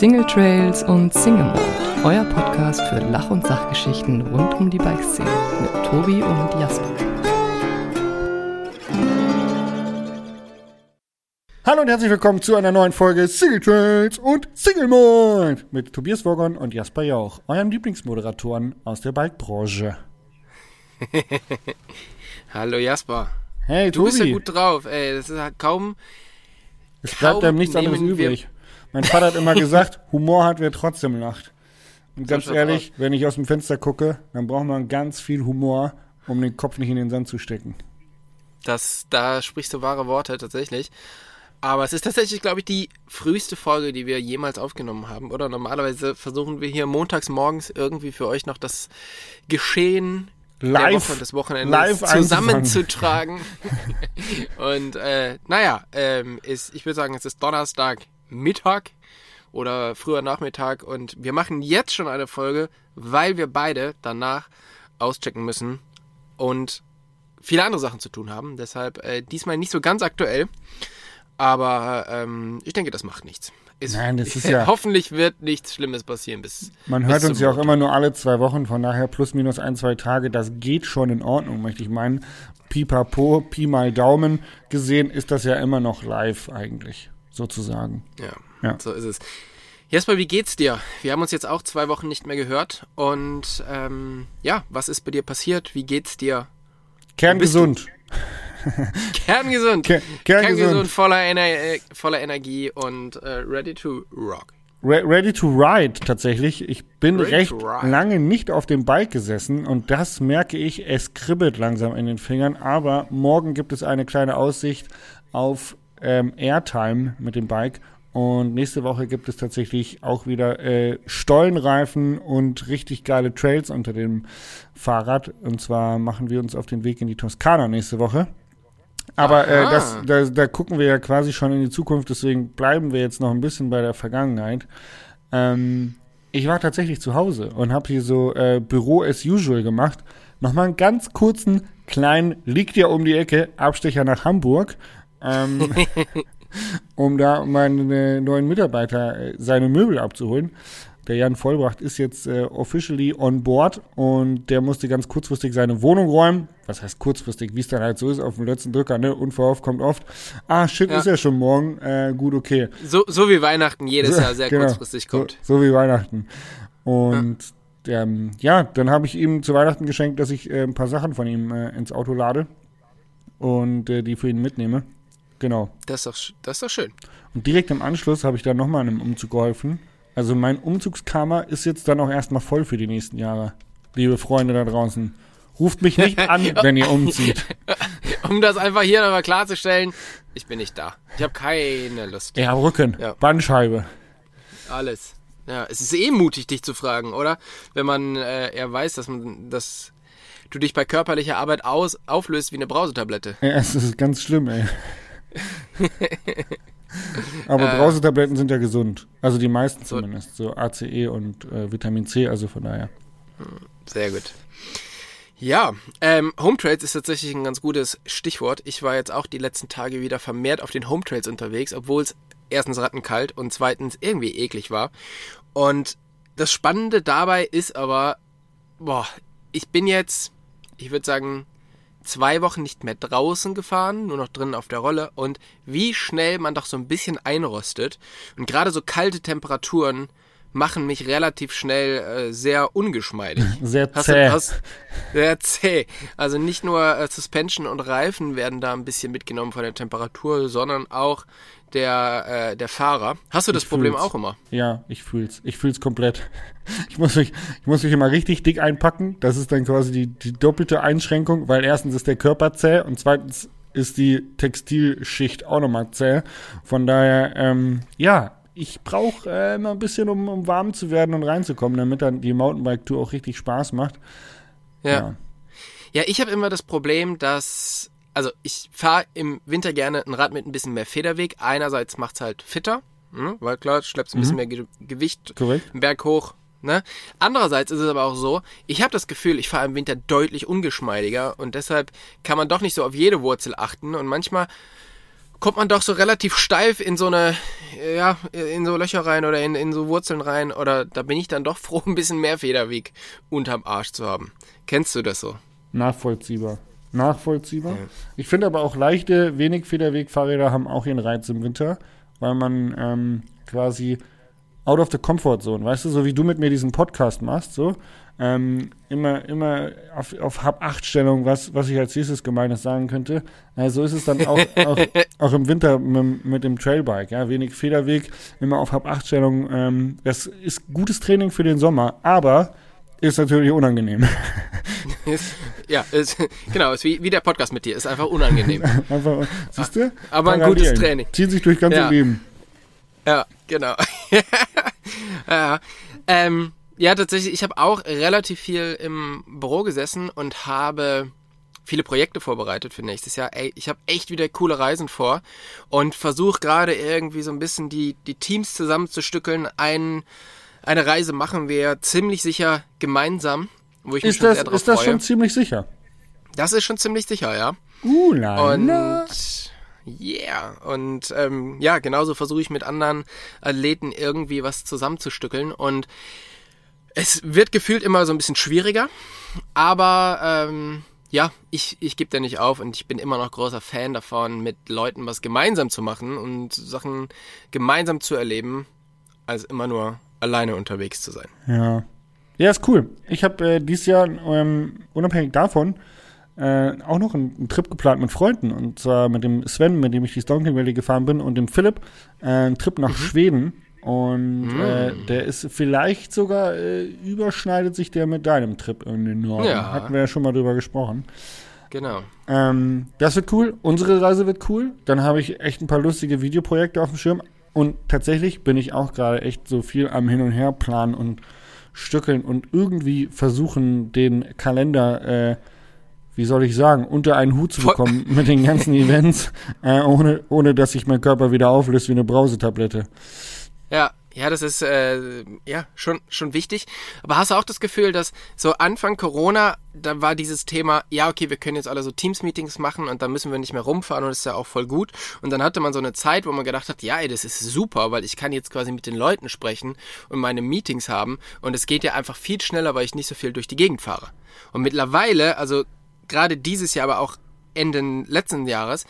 Single Trails und Single Mode, euer Podcast für Lach- und Sachgeschichten rund um die Bikeszene mit Tobi und Jasper. Hallo und herzlich willkommen zu einer neuen Folge Single Trails und Single Mode mit Tobias Wogon und Jasper Jauch, euren Lieblingsmoderatoren aus der Bikebranche. Hallo Jasper. Hey, Du Tobi. bist ja gut drauf, ey. Das ist halt kaum. es bleibt kaum einem nichts anderes nehmen wir- übrig. Mein Vater hat immer gesagt, Humor hat, wer trotzdem lacht. Und ganz ehrlich, wenn ich aus dem Fenster gucke, dann braucht man ganz viel Humor, um den Kopf nicht in den Sand zu stecken. Das, da sprichst du wahre Worte tatsächlich. Aber es ist tatsächlich, glaube ich, die früheste Folge, die wir jemals aufgenommen haben. Oder normalerweise versuchen wir hier montags morgens irgendwie für euch noch das Geschehen Live, Woche und des Wochenendes live zusammenzutragen. und äh, naja, ähm, ist, ich würde sagen, es ist Donnerstag Mittag oder früher Nachmittag. Und wir machen jetzt schon eine Folge, weil wir beide danach auschecken müssen und viele andere Sachen zu tun haben. Deshalb äh, diesmal nicht so ganz aktuell, aber ähm, ich denke, das macht nichts. Ist, Nein, das ist ja- hoffentlich wird nichts Schlimmes passieren bis Man bis hört zum uns ja auch immer nur alle zwei Wochen, von daher plus minus ein, zwei Tage, das geht schon in Ordnung, möchte ich meinen. Pipapo, Pi mal Daumen. Gesehen, ist das ja immer noch live eigentlich, sozusagen. Ja, Ja. so ist es. Jesper, wie geht's dir? Wir haben uns jetzt auch zwei Wochen nicht mehr gehört und ähm, ja, was ist bei dir passiert? Wie geht's dir? Kerngesund. Kerngesund. Ke- kerngesund. voller, Ener äh, voller Energie und äh, ready to rock. Re ready to ride tatsächlich. Ich bin Ready recht lange nicht auf dem Bike gesessen und das merke ich, es kribbelt langsam in den Fingern. Aber morgen gibt es eine kleine Aussicht auf ähm, Airtime mit dem Bike. Und nächste Woche gibt es tatsächlich auch wieder äh, Stollenreifen und richtig geile Trails unter dem Fahrrad. Und zwar machen wir uns auf den Weg in die Toskana nächste Woche. Aber äh, das, da, da gucken wir ja quasi schon in die Zukunft, deswegen bleiben wir jetzt noch ein bisschen bei der Vergangenheit. Ähm, ich war tatsächlich zu Hause und habe hier so äh, Büro as usual gemacht. Nochmal einen ganz kurzen, kleinen, liegt ja um die Ecke, Abstecher nach Hamburg, ähm, um da meinen neuen Mitarbeiter äh, seine Möbel abzuholen. Der Jan Vollbracht ist jetzt äh, officially on board und der musste ganz kurzfristig seine Wohnung räumen. Was heißt kurzfristig, wie es dann halt so ist, auf dem letzten Drücker, ne? Unverhofft kommt oft. Ah, shit, Ja. ist ja schon morgen. Äh, gut, okay. So, so wie Weihnachten jedes Jahr sehr Genau. kurzfristig kommt. So, so wie Weihnachten. Und ähm, ja, dann habe ich ihm zu Weihnachten geschenkt, dass ich äh, ein paar Sachen von ihm äh, ins Auto lade und äh, die für ihn mitnehme. Genau. Das ist doch, das ist doch schön. Und direkt im Anschluss habe ich dann nochmal einem Umzug geholfen. Also mein Umzugskammer ist jetzt dann auch erstmal voll für die nächsten Jahre. Liebe Freunde da draußen. Ruft mich nicht an, wenn ihr umzieht. Um das einfach hier nochmal klarzustellen, ich bin nicht da. Ich habe keine Lust. Ja, Rücken, Ja. Bandscheibe. Alles. Ja, es ist eh mutig, dich zu fragen, oder? Wenn man äh, eher weiß, dass man, dass du dich bei körperlicher Arbeit aus, auflöst wie eine Brausetablette. Ja, es ist ganz schlimm, ey. Aber Äh. Brausetabletten sind ja gesund. Also die meisten So. zumindest. So ACE und äh, Vitamin C, also von daher. Sehr gut. Ja, ähm, Home Trails ist tatsächlich ein ganz gutes Stichwort. Ich war jetzt auch die letzten Tage wieder vermehrt auf den Home Trails unterwegs, obwohl es erstens rattenkalt und zweitens irgendwie eklig war. Und das Spannende dabei ist aber, boah, ich bin jetzt, ich würde sagen, zwei Wochen nicht mehr draußen gefahren, nur noch drinnen auf der Rolle und wie schnell man doch so ein bisschen einrostet. Und gerade so kalte Temperaturen machen mich relativ schnell äh, sehr ungeschmeidig. Sehr zäh. du, hast, sehr zäh. Also nicht nur äh, Suspension und Reifen werden da ein bisschen mitgenommen von der Temperatur, sondern auch der, äh, der Fahrer. Hast du das Ich Problem fühl's. auch immer? Ja, ich fühl's. Ich fühl's komplett. Ich muss mich, ich muss mich immer richtig dick einpacken. Das ist dann quasi die, die doppelte Einschränkung, weil erstens ist der Körper zäh und zweitens ist die Textilschicht auch nochmal zäh. Von daher, ähm, ja, ich brauche äh, immer ein bisschen, um, um warm zu werden und reinzukommen, damit dann die Mountainbike-Tour auch richtig Spaß macht. Ja. Ja, ich habe immer das Problem, dass, also ich fahre im Winter gerne ein Rad mit ein bisschen mehr Federweg. Einerseits macht's halt fitter, hm, weil klar, schleppst ein bisschen mehr Ge Gewicht Korrekt. einen Berg hoch. Ne? Andererseits ist es aber auch so, ich habe das Gefühl, ich fahre im Winter deutlich ungeschmeidiger und deshalb kann man doch nicht so auf jede Wurzel achten und manchmal kommt man doch so relativ steif in so eine, ja, in so Löcher rein oder in, in so Wurzeln rein. Oder da bin ich dann doch froh, ein bisschen mehr Federweg unterm Arsch zu haben. Kennst du das so? Nachvollziehbar. Nachvollziehbar. Ja. Ich finde aber auch leichte, wenig Federweg-Fahrräder haben auch ihren Reiz im Winter, weil man ähm, quasi out of the comfort zone, weißt du, so wie du mit mir diesen Podcast machst, so ähm, immer, immer auf, auf Hab-8-Stellung, was, was ich als nächstes Gemeines sagen könnte. Äh, so ist es dann auch, auch, auch, im Winter mit, mit, dem Trailbike. Ja? Wenig Federweg, immer auf Hab-8-Stellung. Ähm, das ist gutes Training für den Sommer, aber ist natürlich unangenehm. Ist, ja, ist, genau, ist wie, wie der Podcast mit dir, ist einfach unangenehm. einfach, siehst du? Aber ein gutes Training. Zieht sich durch ganze ja. Leben. Ja, genau. ja, ähm, ja, tatsächlich, ich habe auch relativ viel im Büro gesessen und habe viele Projekte vorbereitet für nächstes Jahr. Ey, ich habe echt wieder coole Reisen vor und versuche gerade irgendwie so ein bisschen die, die Teams zusammenzustückeln. Ein, eine Reise machen wir ziemlich sicher gemeinsam, wo ich ist mich schon das, sehr drauf Ist das freue. schon ziemlich sicher? Das ist schon ziemlich sicher, ja. Uh, la, und yeah. Und ähm, ja, genauso versuche ich mit anderen Athleten irgendwie was zusammenzustückeln. Und es wird gefühlt immer so ein bisschen schwieriger, aber ähm, ja, ich, ich gebe da nicht auf und ich bin immer noch großer Fan davon, mit Leuten was gemeinsam zu machen und Sachen gemeinsam zu erleben, als immer nur alleine unterwegs zu sein. Ja. Ja, ist cool. Ich habe äh, dieses Jahr, ähm, unabhängig davon, äh, auch noch einen, einen, Trip geplant mit Freunden. Und zwar mit dem Sven, mit dem ich die Stonking Valley gefahren bin, und dem Philipp, äh, einen Trip nach mhm. Schweden. Und mm. äh, der ist vielleicht sogar, äh, überschneidet sich der mit deinem Trip in den Norden. Ja. Hatten wir ja schon mal drüber gesprochen. Genau. Ähm, das wird cool. Unsere Reise wird cool. Dann habe ich echt ein paar lustige Videoprojekte auf dem Schirm. Und tatsächlich bin ich auch gerade echt so viel am Hin und Her planen und stückeln und irgendwie versuchen, den Kalender, äh, wie soll ich sagen, unter einen Hut zu bekommen mit den ganzen Events, äh, ohne, ohne dass sich mein Körper wieder auflöst wie eine Brausetablette. Ja, ja, das ist äh, ja schon schon wichtig. Aber hast du auch das Gefühl, dass so Anfang Corona, da war dieses Thema, ja okay, wir können jetzt alle so Teams-Meetings machen und dann müssen wir nicht mehr rumfahren und das ist ja auch voll gut. Und dann hatte man so eine Zeit, wo man gedacht hat, ja, ey, das ist super, weil ich kann jetzt quasi mit den Leuten sprechen und meine Meetings haben und es geht ja einfach viel schneller, weil ich nicht so viel durch die Gegend fahre. Und mittlerweile, also gerade dieses Jahr, aber auch Ende letzten Jahres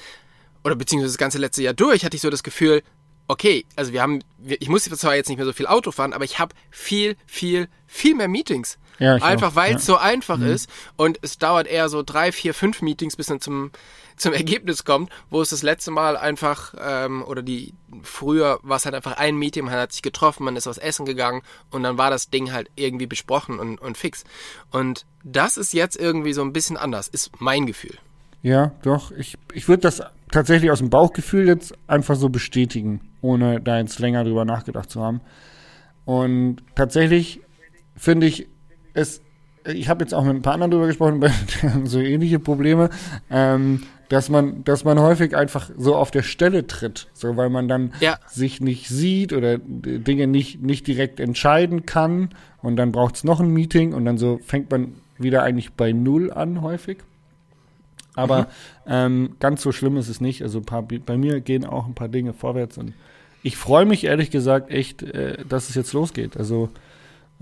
oder beziehungsweise das ganze letzte Jahr durch, hatte ich so das Gefühl, okay, also wir haben, ich muss zwar jetzt nicht mehr so viel Auto fahren, aber ich habe viel, viel, viel mehr Meetings. Ja, einfach weil es ja. so einfach mhm. ist und es dauert eher so drei, vier, fünf Meetings, bis man zum, zum Ergebnis kommt, wo es das letzte Mal einfach, ähm, oder die, früher war es halt einfach ein Meeting, man hat sich getroffen, man ist was essen gegangen und dann war das Ding halt irgendwie besprochen und, und fix. Und das ist jetzt irgendwie so ein bisschen anders, ist mein Gefühl. Ja, doch. Ich, ich würde das tatsächlich aus dem Bauchgefühl jetzt einfach so bestätigen, ohne da jetzt länger drüber nachgedacht zu haben. Und tatsächlich finde ich es, ich habe jetzt auch mit ein paar anderen drüber gesprochen, so ähnliche Probleme, ähm, dass man, dass man häufig einfach so auf der Stelle tritt, so weil man dann ja. sich nicht sieht oder Dinge nicht, nicht direkt entscheiden kann und dann braucht es noch ein Meeting und dann so fängt man wieder eigentlich bei Null an häufig. Aber mhm. ähm, ganz so schlimm ist es nicht. Also paar, bei mir gehen auch ein paar Dinge vorwärts und ich freue mich ehrlich gesagt echt, äh, dass es jetzt losgeht. Also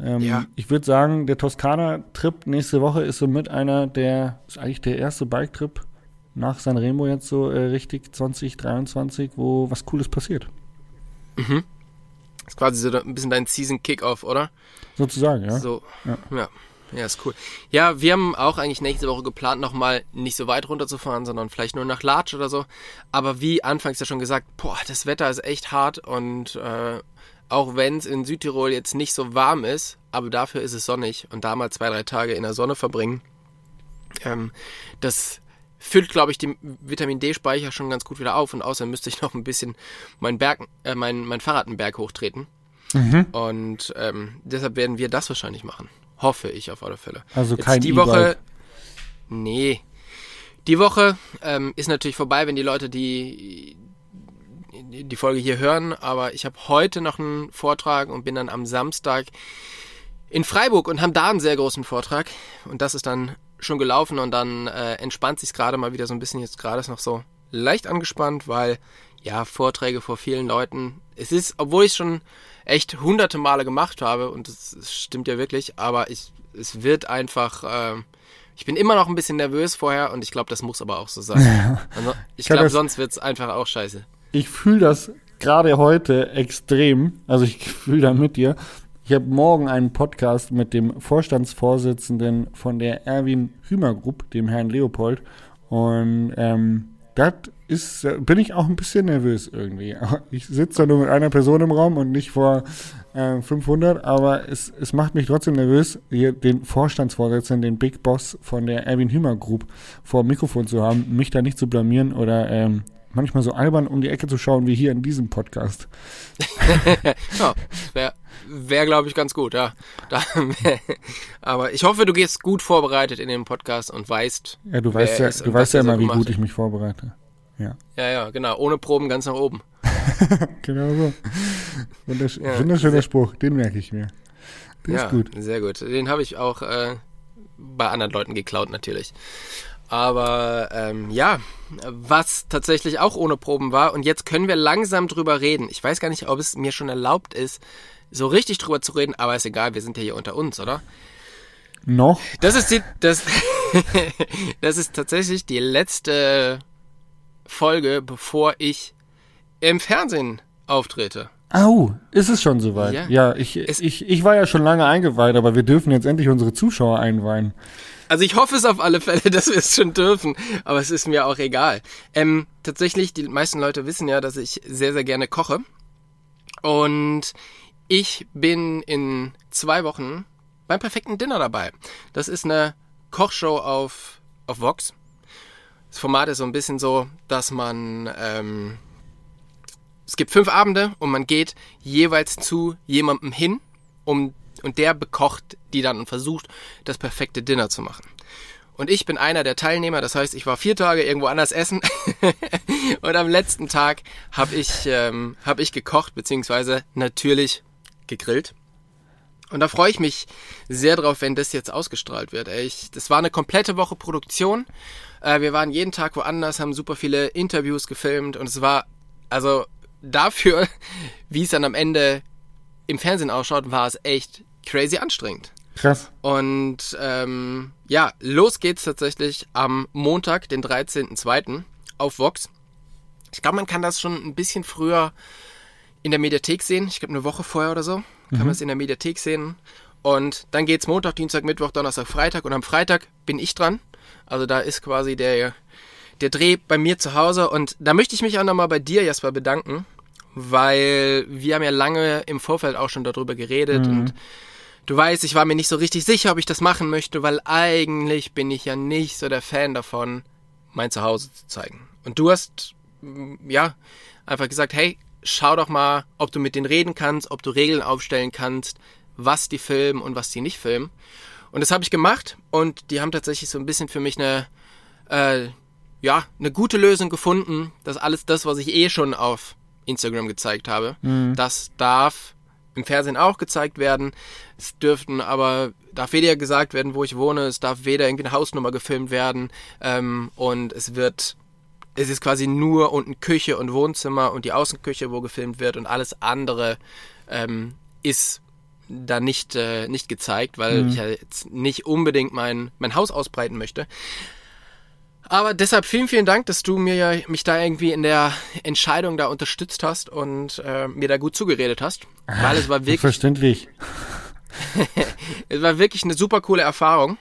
ähm, ja. ich würde sagen, der Toskana-Trip nächste Woche ist so mit einer der, ist eigentlich der erste Bike-Trip nach Sanremo jetzt so äh, richtig 2023, wo was Cooles passiert. Mhm. ist quasi so ein bisschen dein Season-Kickoff, oder? Sozusagen, ja. So, ja. ja. Ja, ist cool. Ja, wir haben auch eigentlich nächste Woche geplant, nochmal nicht so weit runterzufahren, sondern vielleicht nur nach Latsch oder so. Aber wie anfangs ja schon gesagt, boah, das Wetter ist echt hart und äh, auch wenn es in Südtirol jetzt nicht so warm ist, aber dafür ist es sonnig und da mal zwei, drei Tage in der Sonne verbringen, ähm, das füllt, glaube ich, den Vitamin D-Speicher schon ganz gut wieder auf und außerdem müsste ich noch ein bisschen mein, Berg, äh, mein, mein Fahrrad einen Berg hochtreten. Mhm. Und ähm, deshalb werden wir das wahrscheinlich machen. Hoffe ich auf alle Fälle. Also Jetzt kein die Woche. Nee. Die Woche ähm, ist natürlich vorbei, wenn die Leute die, die Folge hier hören. Aber ich habe heute noch einen Vortrag und bin dann am Samstag in Freiburg und haben da einen sehr großen Vortrag. Und das ist dann schon gelaufen und dann äh, entspannt sich gerade mal wieder so ein bisschen. Jetzt gerade ist noch so leicht angespannt, weil ja, Vorträge vor vielen Leuten. Es ist, obwohl ich schon echt hunderte Male gemacht habe, und das, das stimmt ja wirklich, aber ich, es wird einfach, äh, ich bin immer noch ein bisschen nervös vorher und ich glaube, das muss aber auch so sein. Also, ich glaube, sonst wird's einfach auch scheiße. Ich fühle das gerade heute extrem. Also ich fühle da mit dir. Ich habe morgen einen Podcast mit dem Vorstandsvorsitzenden von der Erwin Hümer Group, dem Herrn Leopold. Und ähm, das ist, bin ich auch ein bisschen nervös irgendwie. Ich sitze da nur mit einer Person im Raum und nicht vor äh, 500, aber es, es macht mich trotzdem nervös, hier den Vorstandsvorsitzenden, den Big Boss von der Erwin Hümer Group vor dem Mikrofon zu haben, mich da nicht zu blamieren oder ähm, manchmal so albern um die Ecke zu schauen wie hier in diesem Podcast. Ja, wäre, wär, glaube ich, ganz gut, ja. Da, aber ich hoffe, du gehst gut vorbereitet in den Podcast und weißt, Ja, du weißt ja, du weißt ja er so immer, wie gut ich mich vorbereite. ja, ja, genau, ohne Proben ganz nach oben. Genau so. Wundersch Ja, wunderschöner sehr- Spruch, den merke ich mir. Der ja, ist gut. sehr gut. Den habe ich auch äh, bei anderen Leuten geklaut natürlich. Aber ähm, ja, was tatsächlich auch ohne Proben war und jetzt können wir langsam drüber reden. Ich weiß gar nicht, ob es mir schon erlaubt ist, so richtig drüber zu reden, aber ist egal, wir sind ja hier unter uns, oder? Noch? Das ist die, das, das ist tatsächlich die letzte Folge, bevor ich im Fernsehen auftrete. Au, ist es schon soweit? Ja. Ja, ich, Es- ich, ich war ja schon lange eingeweiht, aber wir dürfen jetzt endlich unsere Zuschauer einweihen. Also ich hoffe es auf alle Fälle, dass wir es schon dürfen, aber es ist mir auch egal. Ähm, tatsächlich, die meisten Leute wissen ja, dass ich sehr, sehr gerne koche. Und ich bin in zwei Wochen beim perfekten Dinner dabei. Das ist eine Kochshow auf, auf Vox. Das Format ist so ein bisschen so, dass man ähm, es gibt fünf Abende und man geht jeweils zu jemandem hin, um und der bekocht die dann und versucht, das perfekte Dinner zu machen. Und ich bin einer der Teilnehmer, das heißt, ich war vier Tage irgendwo anders essen und am letzten Tag habe ich, ähm, hab ich gekocht, beziehungsweise natürlich gegrillt. Und da freue ich mich sehr drauf, wenn das jetzt ausgestrahlt wird. Ey, Ich, das war eine komplette Woche Produktion. Äh, wir waren jeden Tag woanders, haben super viele Interviews gefilmt und es war, also dafür, wie es dann am Ende im Fernsehen ausschaut, war es echt crazy anstrengend. Krass. Und ähm, ja, los geht's tatsächlich am Montag, den 13.02. auf Vox. Ich glaube, man kann das schon ein bisschen früher in der Mediathek sehen. Ich glaube, eine Woche vorher oder so kann man es in der Mediathek sehen. Und dann geht's Montag, Dienstag, Mittwoch, Donnerstag, Freitag. Und am Freitag bin ich dran. Also da ist quasi der, der Dreh bei mir zu Hause. Und da möchte ich mich auch nochmal bei dir, Jasper, bedanken. Weil wir haben ja lange im Vorfeld auch schon darüber geredet. Und du weißt, ich war mir nicht so richtig sicher, ob ich das machen möchte. Weil eigentlich bin ich ja nicht so der Fan davon, mein Zuhause zu zeigen. Und du hast, mm, ja, einfach gesagt, hey, schau doch mal, ob du mit denen reden kannst, ob du Regeln aufstellen kannst, was die filmen und was die nicht filmen. Und das habe ich gemacht und die haben tatsächlich so ein bisschen für mich eine, äh, ja, eine gute Lösung gefunden, dass alles das, was ich eh schon auf Instagram gezeigt habe, das darf im Fernsehen auch gezeigt werden. Es dürften aber, darf weder gesagt werden, wo ich wohne, es darf weder irgendwie eine Hausnummer gefilmt werden ähm, und es wird es ist quasi nur unten Küche und Wohnzimmer und die Außenküche, wo gefilmt wird und alles andere ähm, ist da nicht, äh, nicht gezeigt, weil ich ja jetzt nicht unbedingt mein, mein Haus ausbreiten möchte. Aber deshalb vielen, vielen Dank, dass du mir ja mich da irgendwie in der Entscheidung da unterstützt hast und äh, mir da gut zugeredet hast. Weil es war wirklich Verständlich. es war wirklich eine super coole Erfahrung.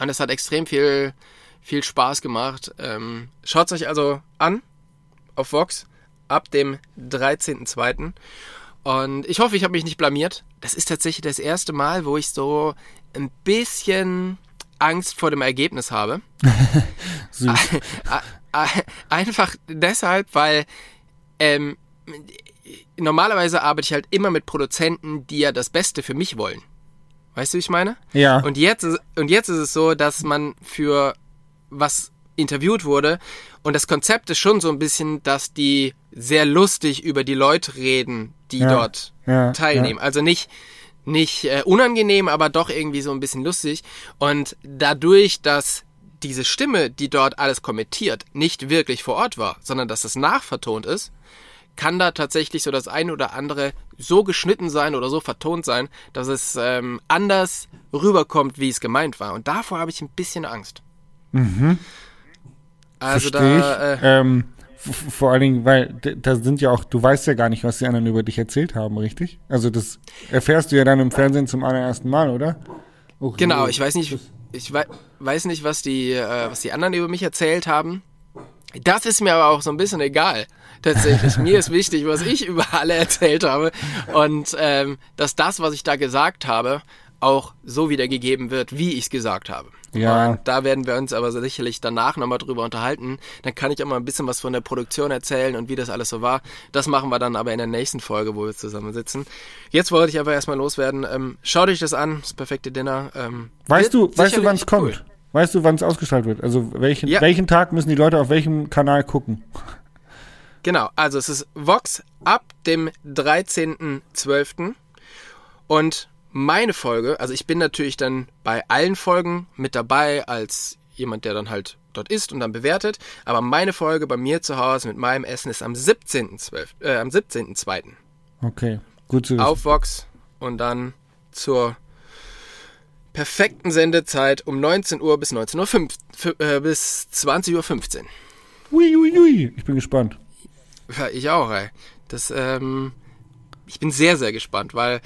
Und es hat extrem viel, viel Spaß gemacht. Ähm, Schaut euch also an auf Vox ab dem 13.02. Und ich hoffe, ich habe mich nicht blamiert. Das ist tatsächlich das erste Mal, wo ich so ein bisschen Angst vor dem Ergebnis habe. Einfach deshalb, weil ähm, normalerweise arbeite ich halt immer mit Produzenten, die ja das Beste für mich wollen. Weißt du, wie ich meine? Ja. Und jetzt, ist, und jetzt ist es so, dass man für was interviewt wurde und das Konzept ist schon so ein bisschen, dass die sehr lustig über die Leute reden, die Ja, dort ja, teilnehmen. Also nicht nicht äh, unangenehm, aber doch irgendwie so ein bisschen lustig. Und dadurch, dass diese Stimme, die dort alles kommentiert, nicht wirklich vor Ort war, sondern dass es nachvertont ist, kann da tatsächlich so das eine oder andere so geschnitten sein oder so vertont sein, dass es ähm, anders rüberkommt, wie es gemeint war. Und davor habe ich ein bisschen Angst. Mhm. Also Versteh da, ich. äh, ähm, vor allen Dingen, weil da sind ja auch, du weißt ja gar nicht, was die anderen über dich erzählt haben, richtig? Also das erfährst du ja dann im Fernsehen zum allerersten Mal, oder? Och, Genau, je. ich weiß nicht, ich wei weiß nicht, was die, äh, was die anderen über mich erzählt haben. Das ist mir aber auch so ein bisschen egal. Tatsächlich. mir ist wichtig, was ich über alle erzählt habe. Und ähm, dass das, was ich da gesagt habe, auch so wiedergegeben wird, wie ich es gesagt habe. Ja. Und da werden wir uns aber sicherlich danach nochmal drüber unterhalten. Dann kann ich auch mal ein bisschen was von der Produktion erzählen und wie das alles so war. Das machen wir dann aber in der nächsten Folge, wo wir zusammensitzen. Jetzt wollte ich aber erstmal loswerden. Ähm, schaut euch das an, das perfekte Dinner. Ähm, Weißt du, weißt du, wann es sicherlich kommt? cool. Weißt du, wann es ausgestrahlt wird? Also welchen, Ja. welchen Tag müssen die Leute auf welchem Kanal gucken? Genau, also es ist Vox ab dem 13.12. Und meine Folge, also ich bin natürlich dann bei allen Folgen mit dabei als jemand, der dann halt dort ist und dann bewertet. Aber meine Folge bei mir zu Hause mit meinem Essen ist am 17.12., äh, am 17.2. Okay, gut zu wissen. auf Vox und dann zur perfekten Sendezeit um 19 Uhr bis 19 Uhr äh, bis 20 Uhr 15. Ui, ui, ui. Ich bin gespannt. Ja, ich auch, ey. Das, ähm, ich bin sehr, sehr gespannt, weil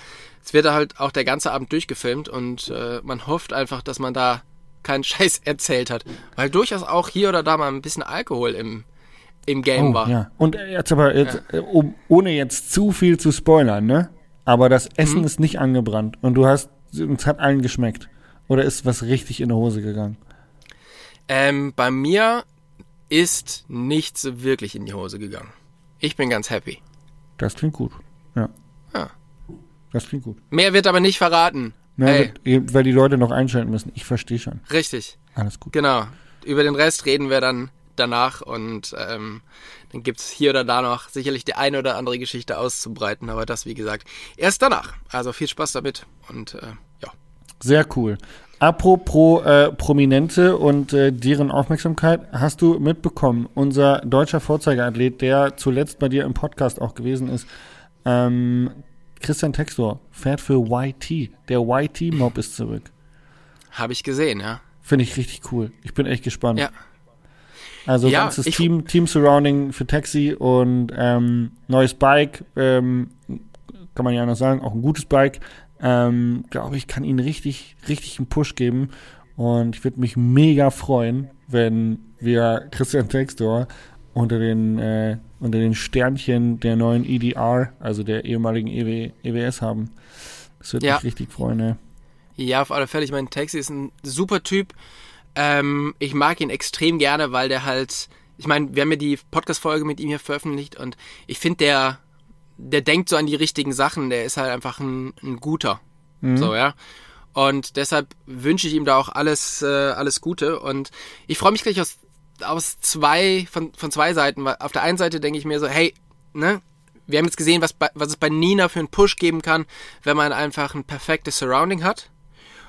es wird halt auch der ganze Abend durchgefilmt und äh, man hofft einfach, dass man da keinen Scheiß erzählt hat. Weil durchaus auch hier oder da mal ein bisschen Alkohol im, im Game Oh, war. ja. Und jetzt aber, jetzt, äh, um, ohne jetzt zu viel zu spoilern, ne? Aber das Essen Mhm. ist nicht angebrannt und du hast, es hat allen geschmeckt. Oder ist was richtig in die Hose gegangen? Ähm, bei mir ist nichts wirklich in die Hose gegangen. Ich bin ganz happy. Das klingt gut. Ja. Das klingt gut. Mehr wird aber nicht verraten. Hey. wird- weil die Leute noch einschalten müssen. Ich verstehe schon. Richtig, Alles gut. genau. Über den Rest reden wir dann danach und ähm, dann gibt's hier oder da noch sicherlich die eine oder andere Geschichte auszubreiten, aber das, wie gesagt, erst danach. Also viel Spaß damit und äh, ja. Sehr cool. Apropos äh, Prominente und äh, deren Aufmerksamkeit, hast du mitbekommen, unser deutscher Vorzeigeathlet, der zuletzt bei dir im Podcast auch gewesen ist, ähm, Christian Textor, fährt für YT. Der YT-Mob ist zurück. Habe ich gesehen, ja. Finde ich richtig cool. Ich bin echt gespannt. Ja. Also Ja, ganzes Team, Team Surrounding für Taxi und ähm, neues Bike, ähm, kann man ja noch sagen, auch ein gutes Bike. Ähm, Glaube ich, kann ihnen richtig, richtig einen Push geben. Und ich würde mich mega freuen, wenn wir Christian Textor unter den, äh, unter den Sternchen der neuen EDR, also der ehemaligen EW, EWS haben. Das würde Ja. mich richtig freuen, ne? Ja, auf alle Fälle. Ich meine, Taxi ist ein super Typ. Ähm, ich mag ihn extrem gerne, weil der halt, ich meine, wir haben ja die Podcast-Folge mit ihm hier veröffentlicht und ich finde, der, der denkt so an die richtigen Sachen. Der ist halt einfach ein, ein guter. So, ja. Und deshalb wünsche ich ihm da auch alles, äh, alles Gute. Und ich freue mich gleich aus, aus zwei, von, von zwei Seiten. Auf der einen Seite denke ich mir so, hey, ne, wir haben jetzt gesehen, was, bei, was es bei Nina für einen Push geben kann, wenn man einfach ein perfektes Surrounding hat.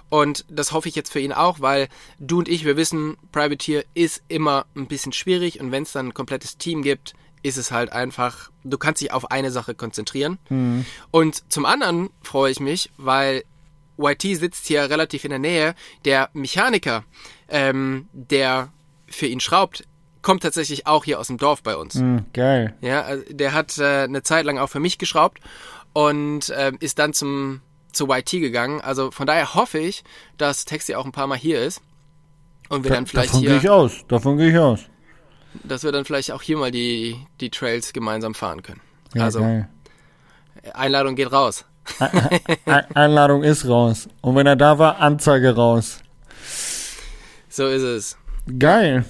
Und das hoffe ich jetzt für ihn auch, weil du und ich, wir wissen, Privateer ist immer ein bisschen schwierig und wenn es dann ein komplettes Team gibt, ist es halt einfach, du kannst dich auf eine Sache konzentrieren. Und zum anderen freue ich mich, weil YT sitzt hier relativ in der Nähe. Der Mechaniker, ähm, der für ihn schraubt, kommt tatsächlich auch hier aus dem Dorf bei uns. Mhm, geil. Ja, also der hat äh, eine Zeit lang auch für mich geschraubt und ähm, ist dann zum zu YT gegangen. Also von daher hoffe ich, dass Taxi auch ein paar Mal hier ist und wir Da, dann vielleicht davon gehe ich hier, aus. Davon gehe ich aus. dass wir dann vielleicht auch hier mal die die Trails gemeinsam fahren können. Ja, also geil. Einladung geht raus. Ein- Einladung ist raus. Und wenn er da war, Anzeige raus. So ist es. Geil.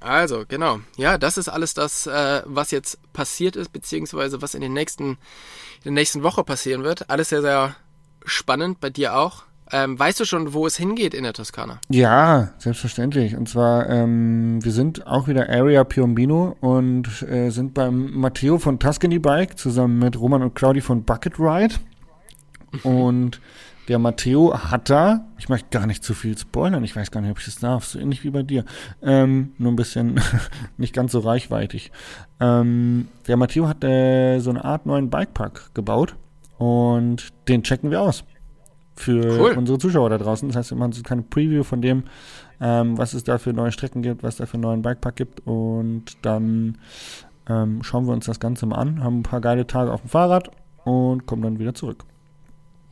Also, genau. Ja, das ist alles das, äh, was jetzt passiert ist, beziehungsweise was in den nächsten, in der nächsten Woche passieren wird. Alles sehr, sehr spannend, bei dir auch. Ähm, weißt du schon, wo es hingeht in der Toskana? Ja, selbstverständlich. Und zwar, ähm, wir sind auch wieder Area Piombino und äh, sind beim Matteo von Tuscany Bike zusammen mit Roman und Claudi von Bucket Ride. Und der Matteo hat da, ich möchte gar nicht zu viel spoilern, ich weiß gar nicht, ob ich das darf, so ähnlich wie bei dir, ähm, nur ein bisschen nicht ganz so reichweitig. Ähm, der Matteo hat äh, so eine Art neuen Bikepark gebaut und den checken wir aus für cool. unsere Zuschauer da draußen. Das heißt, wir machen so keine Preview von dem, ähm, was es da für neue Strecken gibt, was da für einen neuen Bikepark gibt und dann ähm, schauen wir uns das Ganze mal an, haben ein paar geile Tage auf dem Fahrrad und kommen dann wieder zurück.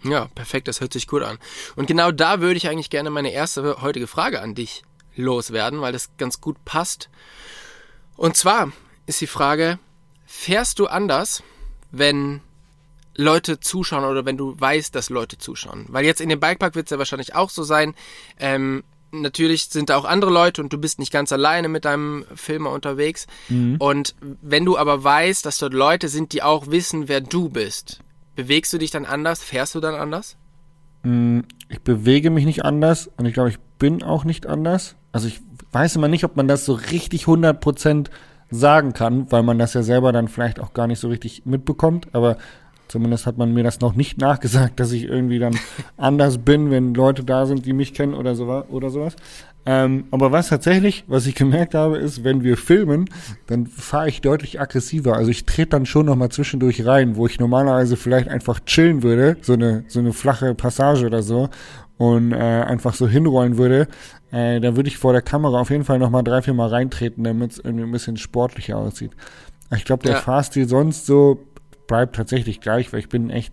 Ja, perfekt, das hört sich gut an. Und genau da würde ich eigentlich gerne meine erste heutige Frage an dich loswerden, weil das ganz gut passt. Und zwar ist die Frage, fährst du anders, wenn Leute zuschauen oder wenn du weißt, dass Leute zuschauen? Weil jetzt in dem Bikepark wird es ja wahrscheinlich auch so sein, ähm, natürlich sind da auch andere Leute und du bist nicht ganz alleine mit deinem Filmer unterwegs. Mhm. Und wenn du aber weißt, dass dort Leute sind, die auch wissen, wer du bist, bewegst du dich dann anders? Fährst du dann anders? Mm, ich bewege mich nicht anders und ich glaube, ich bin auch nicht anders. Also ich weiß immer nicht, ob man das so richtig 100% sagen kann, weil man das ja selber dann vielleicht auch gar nicht so richtig mitbekommt. Aber Zumindest hat man mir das noch nicht nachgesagt, dass ich irgendwie dann anders bin, wenn Leute da sind, die mich kennen oder, so, oder sowas. Ähm, aber was tatsächlich, was ich gemerkt habe, ist, wenn wir filmen, dann fahre ich deutlich aggressiver. Also ich trete dann schon noch mal zwischendurch rein, wo ich normalerweise vielleicht einfach chillen würde, so eine, so eine flache Passage oder so, und äh, einfach so hinrollen würde. Äh, da würde ich vor der Kamera auf jeden Fall noch mal drei, vier Mal reintreten, damit es irgendwie ein bisschen sportlicher aussieht. Ich glaube, der ja. Fahrstil sonst so bleibt tatsächlich gleich, weil ich bin echt,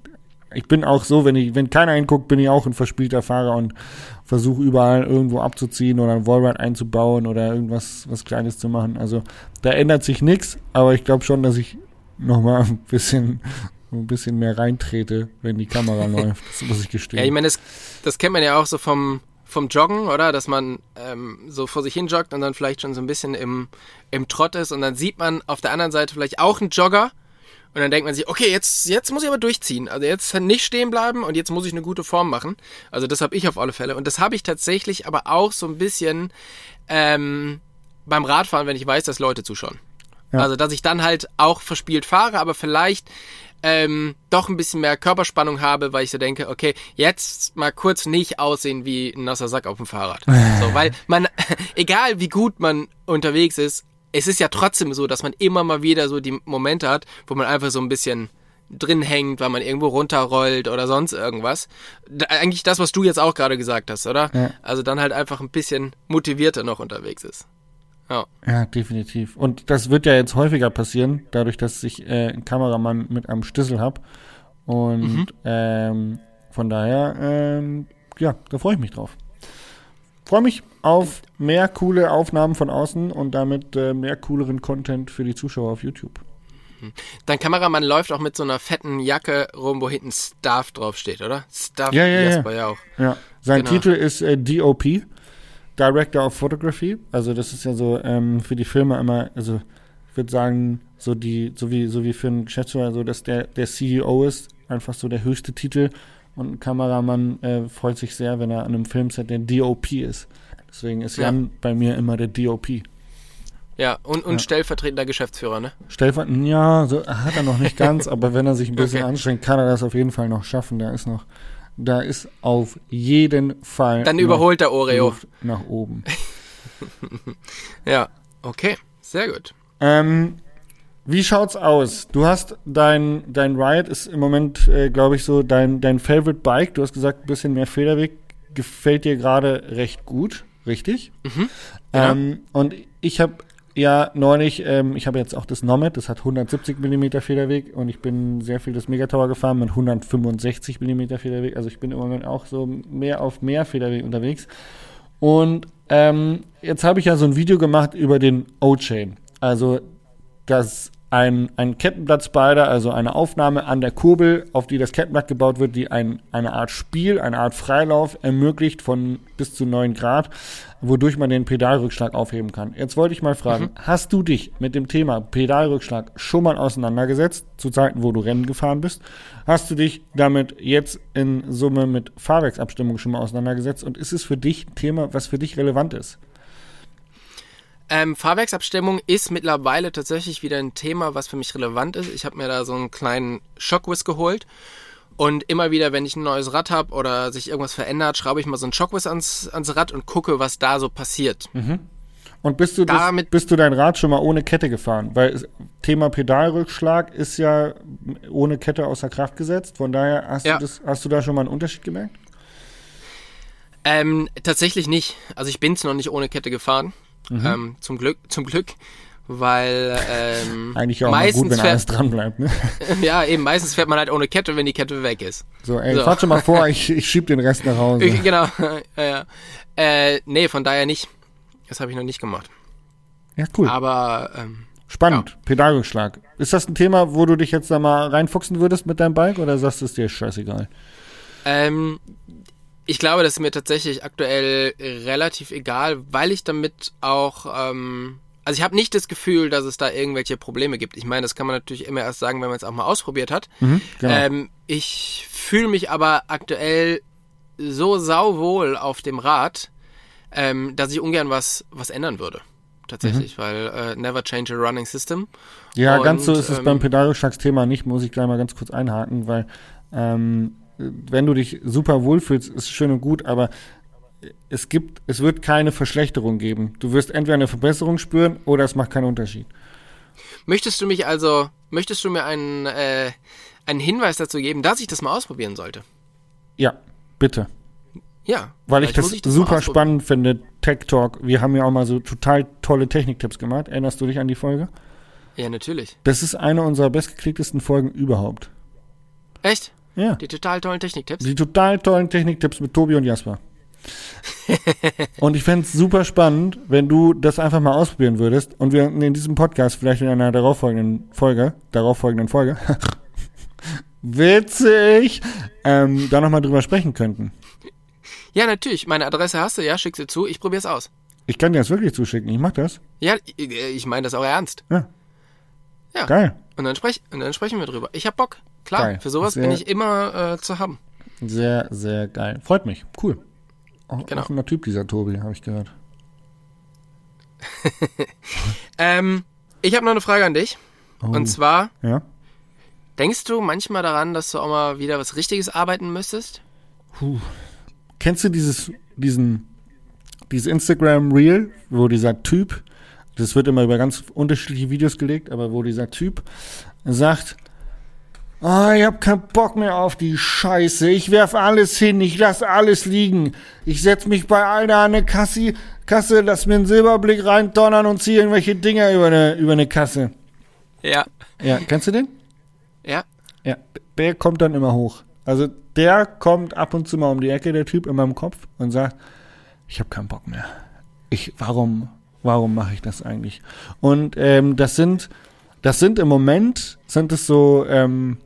ich bin auch so, wenn ich, wenn keiner hinguckt, bin ich auch ein verspielter Fahrer und versuche überall irgendwo abzuziehen oder ein Wallride einzubauen oder irgendwas was Kleines zu machen. Also da ändert sich nichts, aber ich glaube schon, dass ich nochmal ein bisschen ein bisschen mehr reintrete, wenn die Kamera läuft. Das muss ich gestehen. Ja, ich meine, das, das kennt man ja auch so vom, vom Joggen, oder? Dass man ähm, so vor sich hin joggt und dann vielleicht schon so ein bisschen im, im Trott ist und dann sieht man auf der anderen Seite vielleicht auch einen Jogger und dann denkt man sich, okay, jetzt, jetzt muss ich aber durchziehen. Also jetzt nicht stehen bleiben und jetzt muss ich eine gute Form machen. Also das habe ich auf alle Fälle. Und das habe ich tatsächlich aber auch so ein bisschen ähm, beim Radfahren, wenn ich weiß, dass Leute zuschauen. Ja. Also dass ich dann halt auch verspielt fahre, aber vielleicht ähm, doch ein bisschen mehr Körperspannung habe, weil ich so denke, okay, jetzt mal kurz nicht aussehen wie ein nasser Sack auf dem Fahrrad. so, weil man, egal wie gut man unterwegs ist, es ist ja trotzdem so, dass man immer mal wieder so die Momente hat, wo man einfach so ein bisschen drin hängt, weil man irgendwo runterrollt oder sonst irgendwas. Da, eigentlich das, was du jetzt auch gerade gesagt hast, oder? Ja. Also dann halt einfach ein bisschen motivierter noch unterwegs ist. Ja. ja, definitiv. Und das wird ja jetzt häufiger passieren, dadurch, dass ich äh, einen Kameramann mit einem Schlüssel habe. Und mhm. ähm, von daher, ähm, ja, da freue ich mich drauf freue mich auf mehr coole Aufnahmen von außen und damit äh, mehr cooleren Content für die Zuschauer auf YouTube. Dein Kameramann läuft auch mit so einer fetten Jacke rum, wo hinten Staff draufsteht, oder? Staff ja, ja, Jasper ja. ja auch. Ja. Sein genau. Titel ist äh, DOP, Director of Photography. Also das ist ja so ähm, für die Filme immer, also ich würde sagen, so die, so wie, so wie für einen Geschäftsführer, so dass der, der CEO ist, einfach so der höchste Titel. Und ein Kameramann äh, freut sich sehr, wenn er an einem Filmset der DOP ist. Deswegen ist Jan ja. bei mir immer der DOP. Ja, und, und ja. stellvertretender Geschäftsführer, ne? Stellvertretender, ja, so hat er noch nicht ganz, aber wenn er sich ein bisschen okay. anstrengt, kann er das auf jeden Fall noch schaffen. Da ist noch, da ist auf jeden Fall. Dann überholt der Oreo. Luft nach oben. ja, okay, sehr gut. Ähm, wie schaut's aus? Du hast dein, dein Riot ist im Moment, äh, glaube ich, so dein, dein Favorite Bike. Du hast gesagt, ein bisschen mehr Federweg gefällt dir gerade recht gut, richtig? Mhm, genau. ähm, und ich habe ja neulich, ähm, ich habe jetzt auch das Nomad, das hat 170 mm Federweg und ich bin sehr viel das Megatower gefahren mit 165 mm Federweg. Also ich bin im Moment auch so mehr auf mehr Federweg unterwegs. Und ähm, jetzt habe ich ja so ein Video gemacht über den O-Chain. Also das ein, ein Kettenblattspider, also eine Aufnahme an der Kurbel, auf die das Kettenblatt gebaut wird, die ein, eine Art Spiel, eine Art Freilauf ermöglicht von bis zu 9 Grad, wodurch man den Pedalrückschlag aufheben kann. Jetzt wollte ich mal fragen, mhm. hast du dich mit dem Thema Pedalrückschlag schon mal auseinandergesetzt, zu Zeiten, wo du Rennen gefahren bist? Hast du dich damit jetzt in Summe mit Fahrwerksabstimmung schon mal auseinandergesetzt und ist es für dich ein Thema, was für dich relevant ist? Ähm, Fahrwerksabstimmung ist mittlerweile tatsächlich wieder ein Thema, was für mich relevant ist. Ich habe mir da so einen kleinen Shockwiss geholt Und immer wieder, wenn ich ein neues Rad habe oder sich irgendwas verändert, schraube ich mal so ein Shockwave ans, ans Rad und gucke, was da so passiert. Und bist du, das, Damit- bist du dein Rad schon mal ohne Kette gefahren? Weil es, Thema Pedalrückschlag ist ja ohne Kette außer Kraft gesetzt. Von daher hast, Ja. du, das, hast du da schon mal einen Unterschied gemerkt? Ähm, tatsächlich nicht. Also ich bin's noch nicht ohne Kette gefahren. Mhm. Ähm, zum Glück, zum Glück. Weil ähm, Eigentlich auch meistens gut, wenn fährt, alles dran bleibt. Ne? ja eben meistens fährt man halt ohne Kette, wenn die Kette weg ist. So, ey, So. fahrt schon mal vor, ich, ich schieb den Rest nach Hause. Ich, genau. ja, ja. Äh, nee, von daher nicht. Das habe ich noch nicht gemacht. Ja, cool. Aber ähm, Spannend. Pedalrückschlag. Ist das ein Thema, wo du dich jetzt da mal reinfuchsen würdest mit deinem Bike oder sagst du es dir scheißegal? Ähm, ich glaube, das ist mir tatsächlich aktuell relativ egal, weil ich damit auch, ähm, also ich habe nicht das Gefühl, dass es da irgendwelche Probleme gibt. Ich meine, das kann man natürlich immer erst sagen, wenn man es auch mal ausprobiert hat. Mhm, genau. Ähm, ich fühle mich aber aktuell so sauwohl auf dem Rad, ähm, dass ich ungern was, was ändern würde. Tatsächlich, weil äh, never change a running system. Ja, Und, ganz so ist es ähm, beim Pedalrückschlagsthema nicht, muss ich gleich mal ganz kurz einhaken, weil ähm, wenn du dich super wohlfühlst, ist schön und gut, aber es gibt, es wird keine Verschlechterung geben. Du wirst entweder eine Verbesserung spüren oder es macht keinen Unterschied. Möchtest du mich also, möchtest du mir einen, äh, einen Hinweis dazu geben, dass ich das mal ausprobieren sollte? Ja, bitte. Ja. Weil ich das, muss mal super spannend finde, Tech Talk. Wir haben ja auch mal so total tolle Techniktipps gemacht. Erinnerst du dich an die Folge? Ja, natürlich. Das ist eine unserer bestgeklicktesten Folgen überhaupt. Echt? Ja. Die total tollen Techniktipps? Die total tollen Techniktipps mit Tobi und Jasper. und ich fände es super spannend, wenn du das einfach mal ausprobieren würdest und wir in diesem Podcast vielleicht in einer darauffolgenden Folge, darauffolgenden Folge, witzig, ähm, da nochmal drüber sprechen könnten. Ja, natürlich. Meine Adresse hast du, ja, schick sie zu. Ich probier's aus. Ich kann dir das wirklich zuschicken, ich mach das. Ja, ich, ich meine das auch ernst. Ja. Ja. Geil. Und dann, sprech, und dann sprechen wir drüber. Ich hab Bock. Klar, Geil. für sowas Sehr- bin ich immer äh, zu haben. Sehr, sehr geil. Freut mich. Cool. Auch, Genau. Offener Typ, dieser Tobi, habe ich gehört. Ähm, ich habe noch eine Frage an dich. Oh. Und zwar, Ja? denkst du manchmal daran, dass du auch mal wieder was Richtiges arbeiten müsstest? Kennst du dieses, diesen, dieses Instagram Reel, wo dieser Typ, das wird immer über ganz unterschiedliche Videos gelegt, aber wo dieser Typ sagt, ah, ich hab keinen Bock mehr auf die Scheiße, ich werf alles hin, ich lass alles liegen, ich setz mich bei einer an eine Kasse, Kasse, lass mir einen Silberblick reindonnern und zieh irgendwelche Dinger über eine, über eine Kasse. Ja. Ja, kennst du den? Ja. Ja, der kommt dann immer hoch. Also der kommt ab und zu mal um die Ecke, der Typ in meinem Kopf und sagt, ich habe keinen Bock mehr. Ich, warum, warum mache ich das eigentlich? Und ähm, das sind, das sind im Moment sind es so, ähm,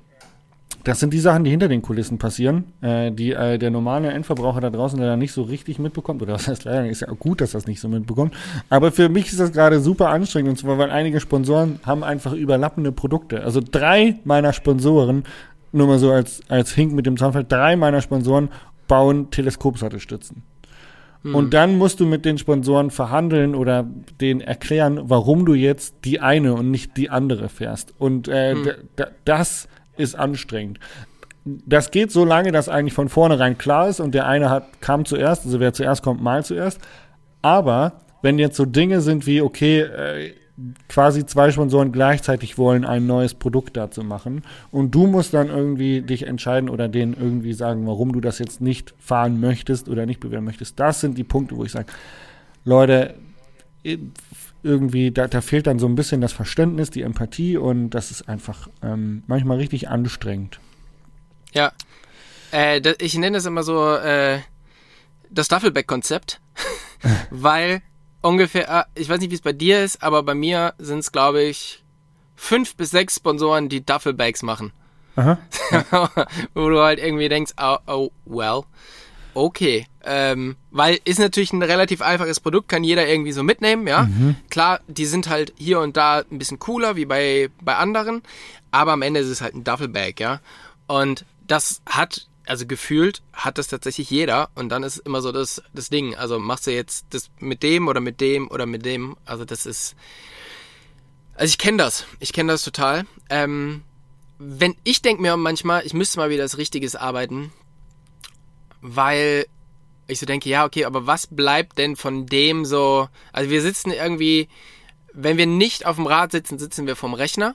das sind die Sachen, die hinter den Kulissen passieren, äh, die äh, der normale Endverbraucher da draußen leider nicht so richtig mitbekommt. Oder was heißt leider, ist ja auch gut, dass das nicht so mitbekommt. Aber für mich ist das gerade super anstrengend, und zwar, weil einige Sponsoren haben einfach überlappende Produkte. Also drei meiner Sponsoren, nur mal so als, als Hink mit dem Zaunfall, drei meiner Sponsoren bauen Teleskopsattelstützen. Und dann musst du mit den Sponsoren verhandeln oder denen erklären, warum du jetzt die eine und nicht die andere fährst. Und äh, Hm. d- das ist anstrengend. Das geht so lange, dass eigentlich von vornherein klar ist und der eine hat, kam zuerst, also wer zuerst kommt, mal zuerst. Aber wenn jetzt so Dinge sind wie, okay, äh, quasi zwei Sponsoren gleichzeitig wollen, ein neues Produkt dazu machen und du musst dann irgendwie dich entscheiden oder denen irgendwie sagen, warum du das jetzt nicht fahren möchtest oder nicht bewerben möchtest. Das sind die Punkte, wo ich sage, Leute, irgendwie, da, da fehlt dann so ein bisschen das Verständnis, die Empathie und das ist einfach ähm, manchmal richtig anstrengend. Ja. Äh, ich nenne es immer so äh, das Duffelback-Konzept, weil ungefähr, ah, ich weiß nicht, wie es bei dir ist, aber bei mir sind es, glaube ich, fünf bis sechs Sponsoren, die Duffelbags machen. Aha. Wo du halt irgendwie denkst, oh, oh well, okay. Ähm, weil ist natürlich ein relativ einfaches Produkt, kann jeder irgendwie so mitnehmen, ja. Klar, die sind halt hier und da ein bisschen cooler wie bei, bei anderen, aber am Ende ist es halt ein Duffelbag, ja. Und das hat, also gefühlt hat das tatsächlich jeder und dann ist immer so das, das Ding. Also machst du jetzt das mit dem oder mit dem oder mit dem, also das ist, also ich kenne das, ich kenne das total. Ähm, wenn ich denke mir manchmal, ich müsste mal wieder das Richtiges arbeiten, weil ich so denke, ja, okay, aber was bleibt denn von dem so? Also wir sitzen irgendwie, wenn wir nicht auf dem Rad sitzen, sitzen wir vom Rechner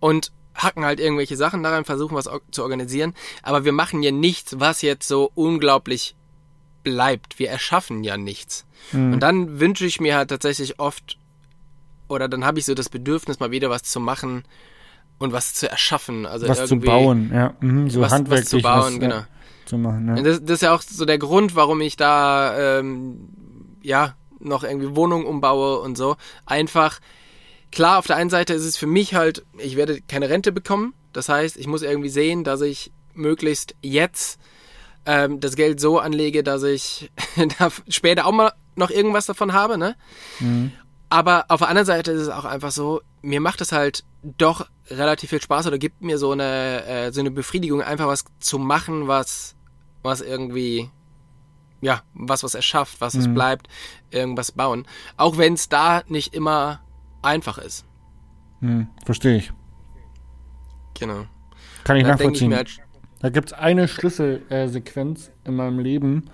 und hacken halt irgendwelche Sachen daran, versuchen was zu organisieren, aber wir machen ja nichts, was jetzt so unglaublich bleibt. Wir erschaffen ja nichts. Mhm. Und dann wünsche ich mir halt tatsächlich oft, oder dann habe ich so das Bedürfnis, mal wieder was zu machen und was zu erschaffen. Also was zu bauen, ja. Mhm, so was, handwerklich was zu bauen, was, genau. Ja, zu machen, ja. Das, das, ist ja auch so der Grund, warum ich da, ähm, ja, noch irgendwie Wohnungen umbaue und so. Einfach, klar, auf der einen Seite ist es für mich halt, ich werde keine Rente bekommen. Das heißt, ich muss irgendwie sehen, dass ich möglichst jetzt ähm, das Geld so anlege, dass ich da später auch mal noch irgendwas davon habe, ne? Mhm. Aber auf der anderen Seite ist es auch einfach so, mir macht es halt doch relativ viel Spaß oder gibt mir so eine, äh, so eine Befriedigung, einfach was zu machen, was, was irgendwie, ja, was was erschafft, was mhm. es bleibt, irgendwas bauen. Auch wenn es da nicht immer einfach ist. Mhm, verstehe ich. Genau. Kann ich nachvollziehen. Ich halt, da gibt es eine Schlüsselsequenz äh, in meinem Leben,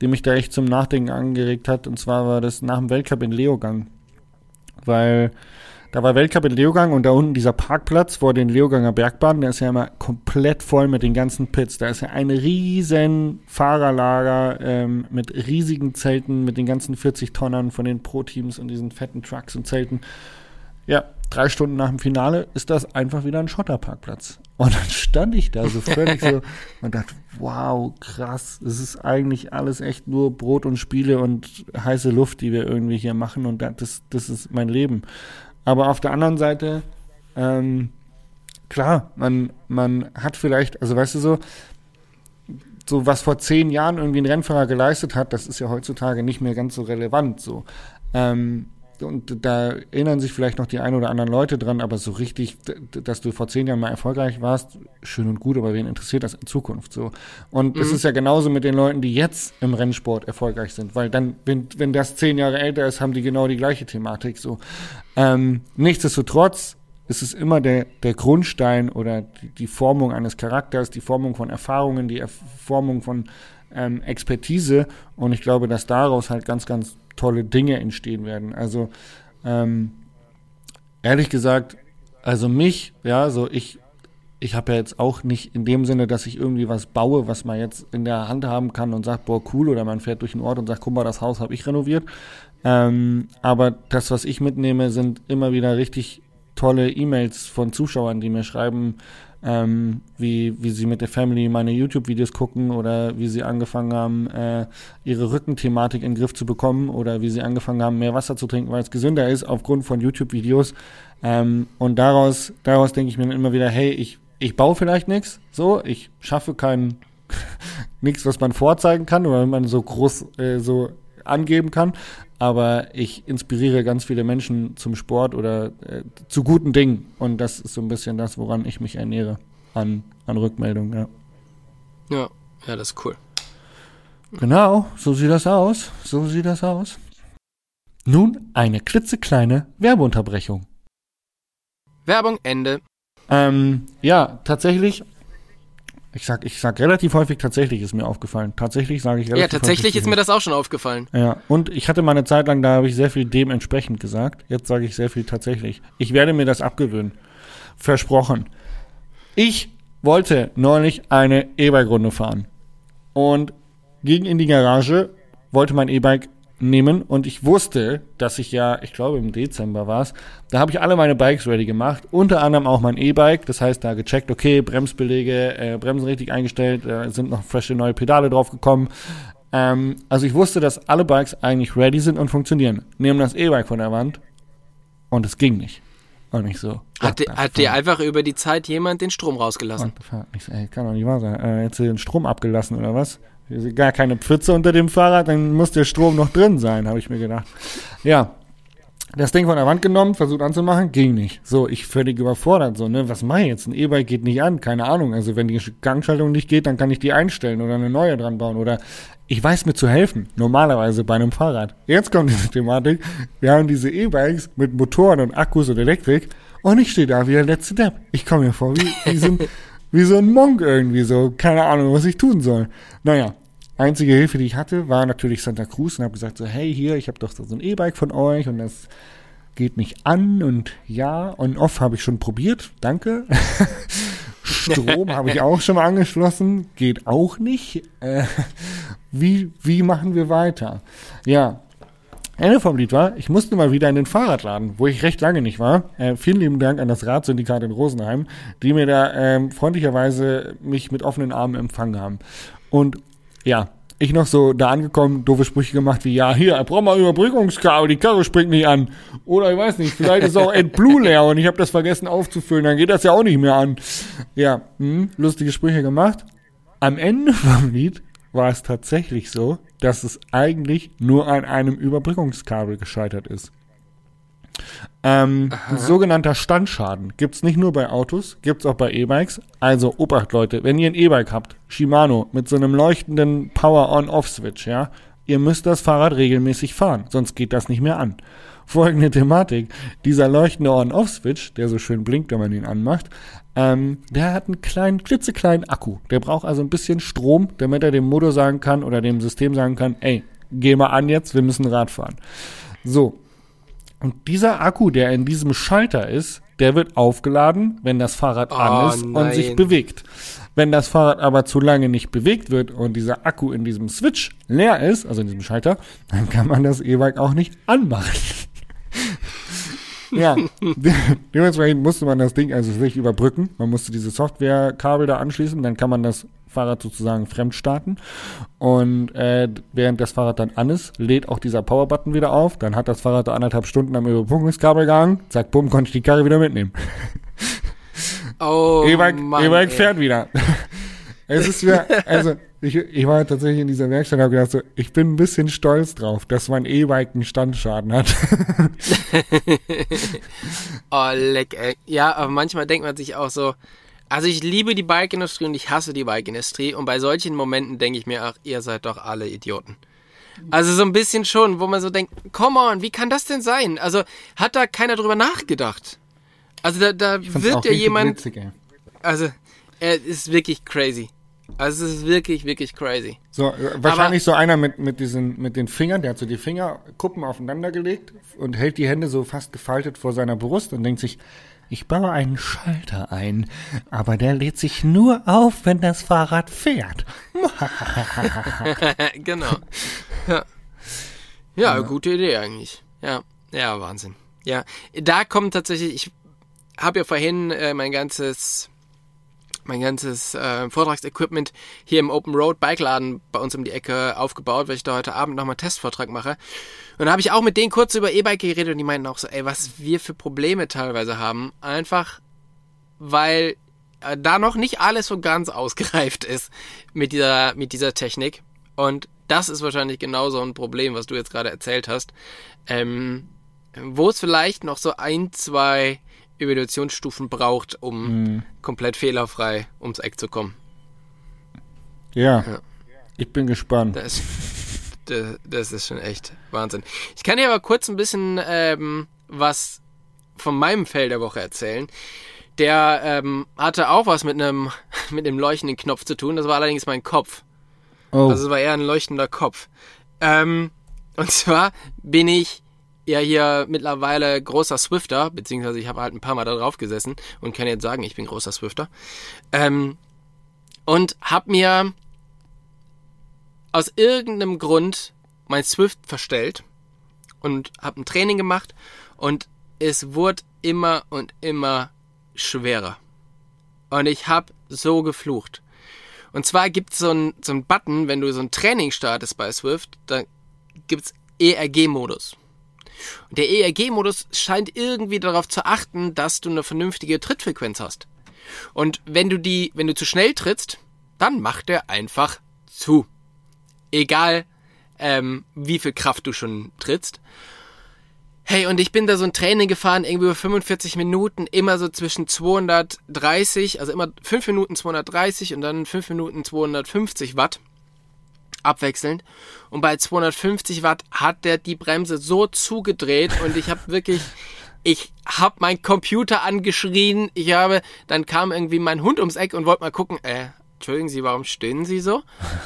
die mich da echt zum Nachdenken angeregt hat. Und zwar war das nach dem Weltcup in Leogang. Weil da war Weltcup in Leogang und da unten dieser Parkplatz vor den Leoganger Bergbahnen, der ist ja immer komplett voll mit den ganzen Pits. Da ist ja ein riesen Fahrerlager ähm, mit riesigen Zelten, mit den ganzen 40 Tonnern von den Pro-Teams und diesen fetten Trucks und Zelten. Ja, drei Stunden nach dem Finale ist das einfach wieder ein Schotterparkplatz. Und dann stand ich da so völlig so und dachte, wow, krass, es ist eigentlich alles echt nur Brot und Spiele und heiße Luft, die wir irgendwie hier machen und das, das ist mein Leben. Aber auf der anderen Seite, ähm, klar, man, man hat vielleicht, also weißt du so, so was vor zehn Jahren irgendwie ein Rennfahrer geleistet hat, das ist ja heutzutage nicht mehr ganz so relevant so. Ähm, und da erinnern sich vielleicht noch die ein oder anderen Leute dran, aber so richtig, dass du vor zehn Jahren mal erfolgreich warst, schön und gut, aber wen interessiert das in Zukunft so? Und es mhm. ist ja genauso mit den Leuten, die jetzt im Rennsport erfolgreich sind, weil dann, wenn, wenn das zehn Jahre älter ist, haben die genau die gleiche Thematik so. Ähm, nichtsdestotrotz ist es immer der, der Grundstein oder die, die Formung eines Charakters, die Formung von Erfahrungen, die Formung von ähm, Expertise und ich glaube, dass daraus halt ganz, ganz tolle Dinge entstehen werden. Also ähm, ehrlich gesagt, also mich, ja, so ich, ich habe ja jetzt auch nicht in dem Sinne, dass ich irgendwie was baue, was man jetzt in der Hand haben kann und sagt, boah, cool, oder man fährt durch den Ort und sagt, guck mal, das Haus habe ich renoviert. Ähm, aber das, was ich mitnehme, sind immer wieder richtig tolle E-Mails von Zuschauern, die mir schreiben, ähm, wie, wie sie mit der Family meine YouTube-Videos gucken oder wie sie angefangen haben, äh, ihre Rückenthematik in den Griff zu bekommen oder wie sie angefangen haben, mehr Wasser zu trinken, weil es gesünder ist aufgrund von YouTube-Videos. Ähm, und daraus, daraus denke ich mir dann immer wieder, hey, ich, ich baue vielleicht nichts, so, ich schaffe kein nichts, was man vorzeigen kann oder wenn man so groß äh, so angeben kann, aber ich inspiriere ganz viele Menschen zum Sport oder äh, zu guten Dingen. Und das ist so ein bisschen das, woran ich mich ernähre an, an Rückmeldungen, ja. Ja, ja, das ist cool. Genau, so sieht das aus. So sieht das aus. Nun eine klitzekleine Werbeunterbrechung. Werbung Ende. Ähm, ja, tatsächlich ich sag, ich sag relativ häufig tatsächlich ist mir aufgefallen. Tatsächlich sage ich relativ Ja, tatsächlich ist mir das auch schon aufgefallen. Ja, und ich hatte mal eine Zeit lang, da habe ich sehr viel dementsprechend gesagt. Jetzt sage ich sehr viel tatsächlich. Ich werde mir das abgewöhnen. Versprochen. Ich wollte neulich eine E-Bike-Runde fahren. Und ging in die Garage, wollte mein E-Bike nehmen und ich wusste, dass ich ja, ich glaube im Dezember war es, da habe ich alle meine Bikes ready gemacht, unter anderem auch mein E-Bike, das heißt da gecheckt, okay, Bremsbelege, äh, Bremsen richtig eingestellt, äh, sind noch frische neue Pedale draufgekommen. Ähm, also ich wusste, dass alle Bikes eigentlich ready sind und funktionieren. Nehmen das E-Bike von der Wand und es ging nicht. Und nicht so. Hat, hat dir einfach über die Zeit jemand den Strom rausgelassen? Ich so, ey, kann doch nicht wahr sein. Äh, jetzt den Strom abgelassen oder was? Gar keine Pfütze unter dem Fahrrad, dann muss der Strom noch drin sein, habe ich mir gedacht. Ja, das Ding von der Wand genommen, versucht anzumachen, ging nicht. So, ich völlig überfordert, so, ne, was mache ich jetzt? Ein E-Bike geht nicht an, keine Ahnung. Also, wenn die Gangschaltung nicht geht, dann kann ich die einstellen oder eine neue dran bauen oder ich weiß mir zu helfen, normalerweise bei einem Fahrrad. Jetzt kommt diese Thematik, wir haben diese E-Bikes mit Motoren und Akkus und Elektrik Und ich stehe da wie der letzte Depp. Ich komme mir vor wie, wie, so ein, wie so ein Monk irgendwie so. Keine Ahnung, was ich tun soll. Naja, einzige Hilfe, die ich hatte, war natürlich Santa Cruz und habe gesagt so, hey, hier, ich habe doch so ein E-Bike von euch und das geht nicht an und ja, und off habe ich schon probiert, danke. Strom habe ich auch schon mal angeschlossen, geht auch nicht. Äh, wie, wie machen wir weiter? Ja, Ende vom Lied war, ich musste mal wieder in den Fahrradladen, wo ich recht lange nicht war. Äh, vielen lieben Dank an das Radsyndikat in Rosenheim, die mir da ähm, freundlicherweise mich mit offenen Armen empfangen haben. Und ja, ich noch so da angekommen, doofe Sprüche gemacht wie, ja, hier, brauch mal Überbrückungskabel, die Karre springt nicht an. Oder ich weiß nicht, vielleicht ist auch AdBlue leer und ich habe das vergessen aufzufüllen, dann geht das ja auch nicht mehr an. Ja, hm, lustige Sprüche gemacht. Am Ende vom Lied war es tatsächlich so, dass es eigentlich nur an einem Überbrückungskabel gescheitert ist. Ähm, sogenannter Standschaden gibt's nicht nur bei Autos, gibt's auch bei E-Bikes. Also Obacht Leute, wenn ihr ein E-Bike habt, Shimano mit so einem leuchtenden Power-on-off-Switch, ja, ihr müsst das Fahrrad regelmäßig fahren, sonst geht das nicht mehr an. Folgende Thematik, dieser leuchtende On-Off-Switch, der so schön blinkt, wenn man ihn anmacht, ähm, der hat einen kleinen, klitzekleinen Akku. Der braucht also ein bisschen Strom, damit er dem Motor sagen kann oder dem System sagen kann, ey, geh mal an jetzt, wir müssen Rad fahren. So, und dieser Akku, der in diesem Schalter ist, der wird aufgeladen, wenn das Fahrrad Oh, an ist nein. und sich bewegt. Wenn das Fahrrad aber zu lange nicht bewegt wird und dieser Akku in diesem Switch leer ist, also in diesem Schalter, dann kann man das E-Bike auch nicht anmachen. Ja, de dementsprechend musste man das Ding also wirklich überbrücken. Man musste diese Softwarekabel da anschließen, dann kann man das Fahrrad sozusagen fremd starten. Und äh, während das Fahrrad dann an ist, lädt auch dieser Powerbutton wieder auf. Dann hat das Fahrrad da anderthalb Stunden am Überbrückungskabel gehangen. Zack, bumm, konnte ich die Karre wieder mitnehmen. Oh, E-Bike E-Bike fährt wieder. Es ist wieder, also ich, ich war tatsächlich in dieser Werkstatt und habe gedacht, so, ich bin ein bisschen stolz drauf, dass mein E-Bike einen Standschaden hat. Oh, leck, ey. Ja, aber manchmal denkt man sich auch so, also ich liebe die Bike-Industrie und ich hasse die Bike-Industrie und bei solchen Momenten denke ich mir, ach, ihr seid doch alle Idioten. Also so ein bisschen schon, wo man so denkt, come on, wie kann das denn sein? Also hat da keiner drüber nachgedacht? Also da, da wird ja jemand, Witzig, also er ist wirklich crazy. Also es ist wirklich, wirklich crazy. So, äh, wahrscheinlich so einer mit, mit diesen, mit den Fingern, der hat so die Fingerkuppen aufeinander gelegt und hält die Hände so fast gefaltet vor seiner Brust und denkt sich, ich baue einen Schalter ein, aber der lädt sich nur auf, wenn das Fahrrad fährt. genau. Ja. ja, gute Idee eigentlich. Ja, ja, Wahnsinn. Ja, da kommt tatsächlich, ich habe ja vorhin äh, mein ganzes mein ganzes äh, Vortragsequipment hier im Open Road Bikeladen bei uns um die Ecke aufgebaut, weil ich da heute Abend nochmal einen Testvortrag mache. Und da habe ich auch mit denen kurz über E-Bike geredet und die meinten auch so, ey, was wir für Probleme teilweise haben. Einfach, weil äh, da noch nicht alles so ganz ausgereift ist mit dieser, mit dieser Technik. Und das ist wahrscheinlich genau so ein Problem, was du jetzt gerade erzählt hast. Ähm, wo es vielleicht noch so ein, zwei Evolutionsstufen braucht, um komplett fehlerfrei ums Eck zu kommen. Ja, Ja. ich bin gespannt. Das, das, das ist schon echt Wahnsinn. Ich kann dir aber kurz ein bisschen ähm, was von meinem Fell der Woche erzählen. Der ähm, hatte auch was mit einem mit einem leuchtenden Knopf zu tun. Das war allerdings mein Kopf. Oh, Also es war eher ein leuchtender Kopf. Ähm, und zwar bin ich ja hier mittlerweile großer Swifter, beziehungsweise ich habe halt ein paar Mal da drauf gesessen und kann jetzt sagen, ich bin großer Swifter. Ähm, und habe mir aus irgendeinem Grund mein Swift verstellt und habe ein Training gemacht und es wurde immer und immer schwerer. Und ich habe so geflucht. Und zwar gibt's so einen so einen Button, wenn du so ein Training startest bei Swift, da gibt's ERG-Modus. Der ERG-Modus scheint irgendwie darauf zu achten, dass du eine vernünftige Trittfrequenz hast. Und wenn du die, wenn du zu schnell trittst, dann macht er einfach zu. Egal, ähm, wie viel Kraft du schon trittst. Hey, und ich bin da so ein Training gefahren, irgendwie über 45 Minuten, immer so zwischen 230, also immer 5 Minuten 230 und dann 5 Minuten 250 Watt abwechselnd. Und bei 250 Watt hat der die Bremse so zugedreht und ich habe wirklich Ich hab meinen Computer angeschrien. Ich habe, dann kam irgendwie mein Hund ums Eck und wollte mal gucken, äh, Entschuldigen Sie, warum stöhnen Sie so?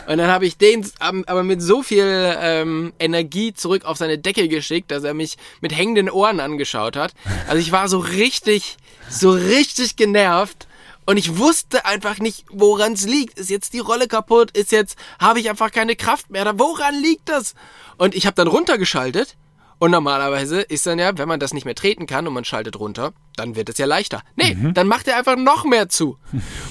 Und dann habe ich den aber mit so viel ähm, Energie zurück auf seine Decke geschickt, dass er mich mit hängenden Ohren angeschaut hat. Also ich war so richtig, so richtig genervt. Und ich wusste einfach nicht, woran es liegt. Ist jetzt die Rolle kaputt? Ist jetzt, habe ich einfach keine Kraft mehr? Woran liegt das? Und ich habe dann runtergeschaltet und normalerweise ist dann ja, wenn man das nicht mehr treten kann und man schaltet runter, dann wird es ja leichter. Nee, mhm. dann macht er einfach noch mehr zu.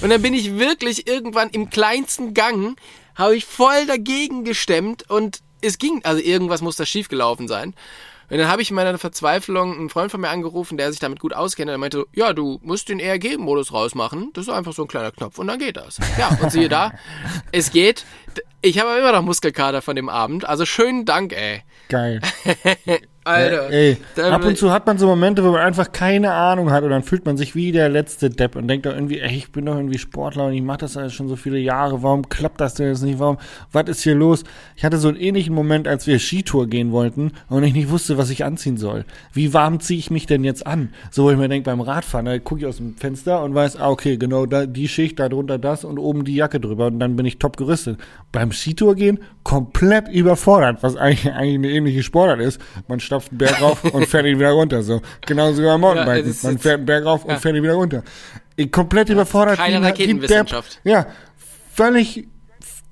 Und dann bin ich wirklich irgendwann im kleinsten Gang, habe ich voll dagegen gestemmt und es ging, also irgendwas muss da schiefgelaufen sein. Und dann habe ich in meiner Verzweiflung einen Freund von mir angerufen, der sich damit gut auskennt. Und er meinte, ja, du musst den ERG-Modus rausmachen. Das ist einfach so ein kleiner Knopf und dann geht das. Ja, und siehe da, es geht. Ich habe immer noch Muskelkater von dem Abend. Also schönen Dank, ey. Geil. Alter. Ey, ab und zu hat man so Momente, wo man einfach keine Ahnung hat und dann fühlt man sich wie der letzte Depp und denkt doch irgendwie, ey, ich bin doch irgendwie Sportler und ich mache das alles schon so viele Jahre, warum klappt das denn jetzt nicht, warum, was ist hier los? Ich hatte so einen ähnlichen Moment, als wir Skitour gehen wollten und ich nicht wusste, was ich anziehen soll. Wie warm ziehe ich mich denn jetzt an? So, wo ich mir denke, beim Radfahren, da gucke ich aus dem Fenster und weiß, ah, okay, genau, da, die Schicht, da drunter das und oben die Jacke drüber und dann bin ich top gerüstet. Beim Skitour gehen, komplett überfordert, was eigentlich, eigentlich eine ähnliche Sportart ist. Man stapft einen Berg rauf und fährt ihn wieder runter. So. Genauso wie beim Mountainbiken. Ja, Man fährt einen Berg rauf ja. und fährt ihn wieder runter. Ich komplett ja, überfordert. Keine Raketenwissenschaft. ja, völlig,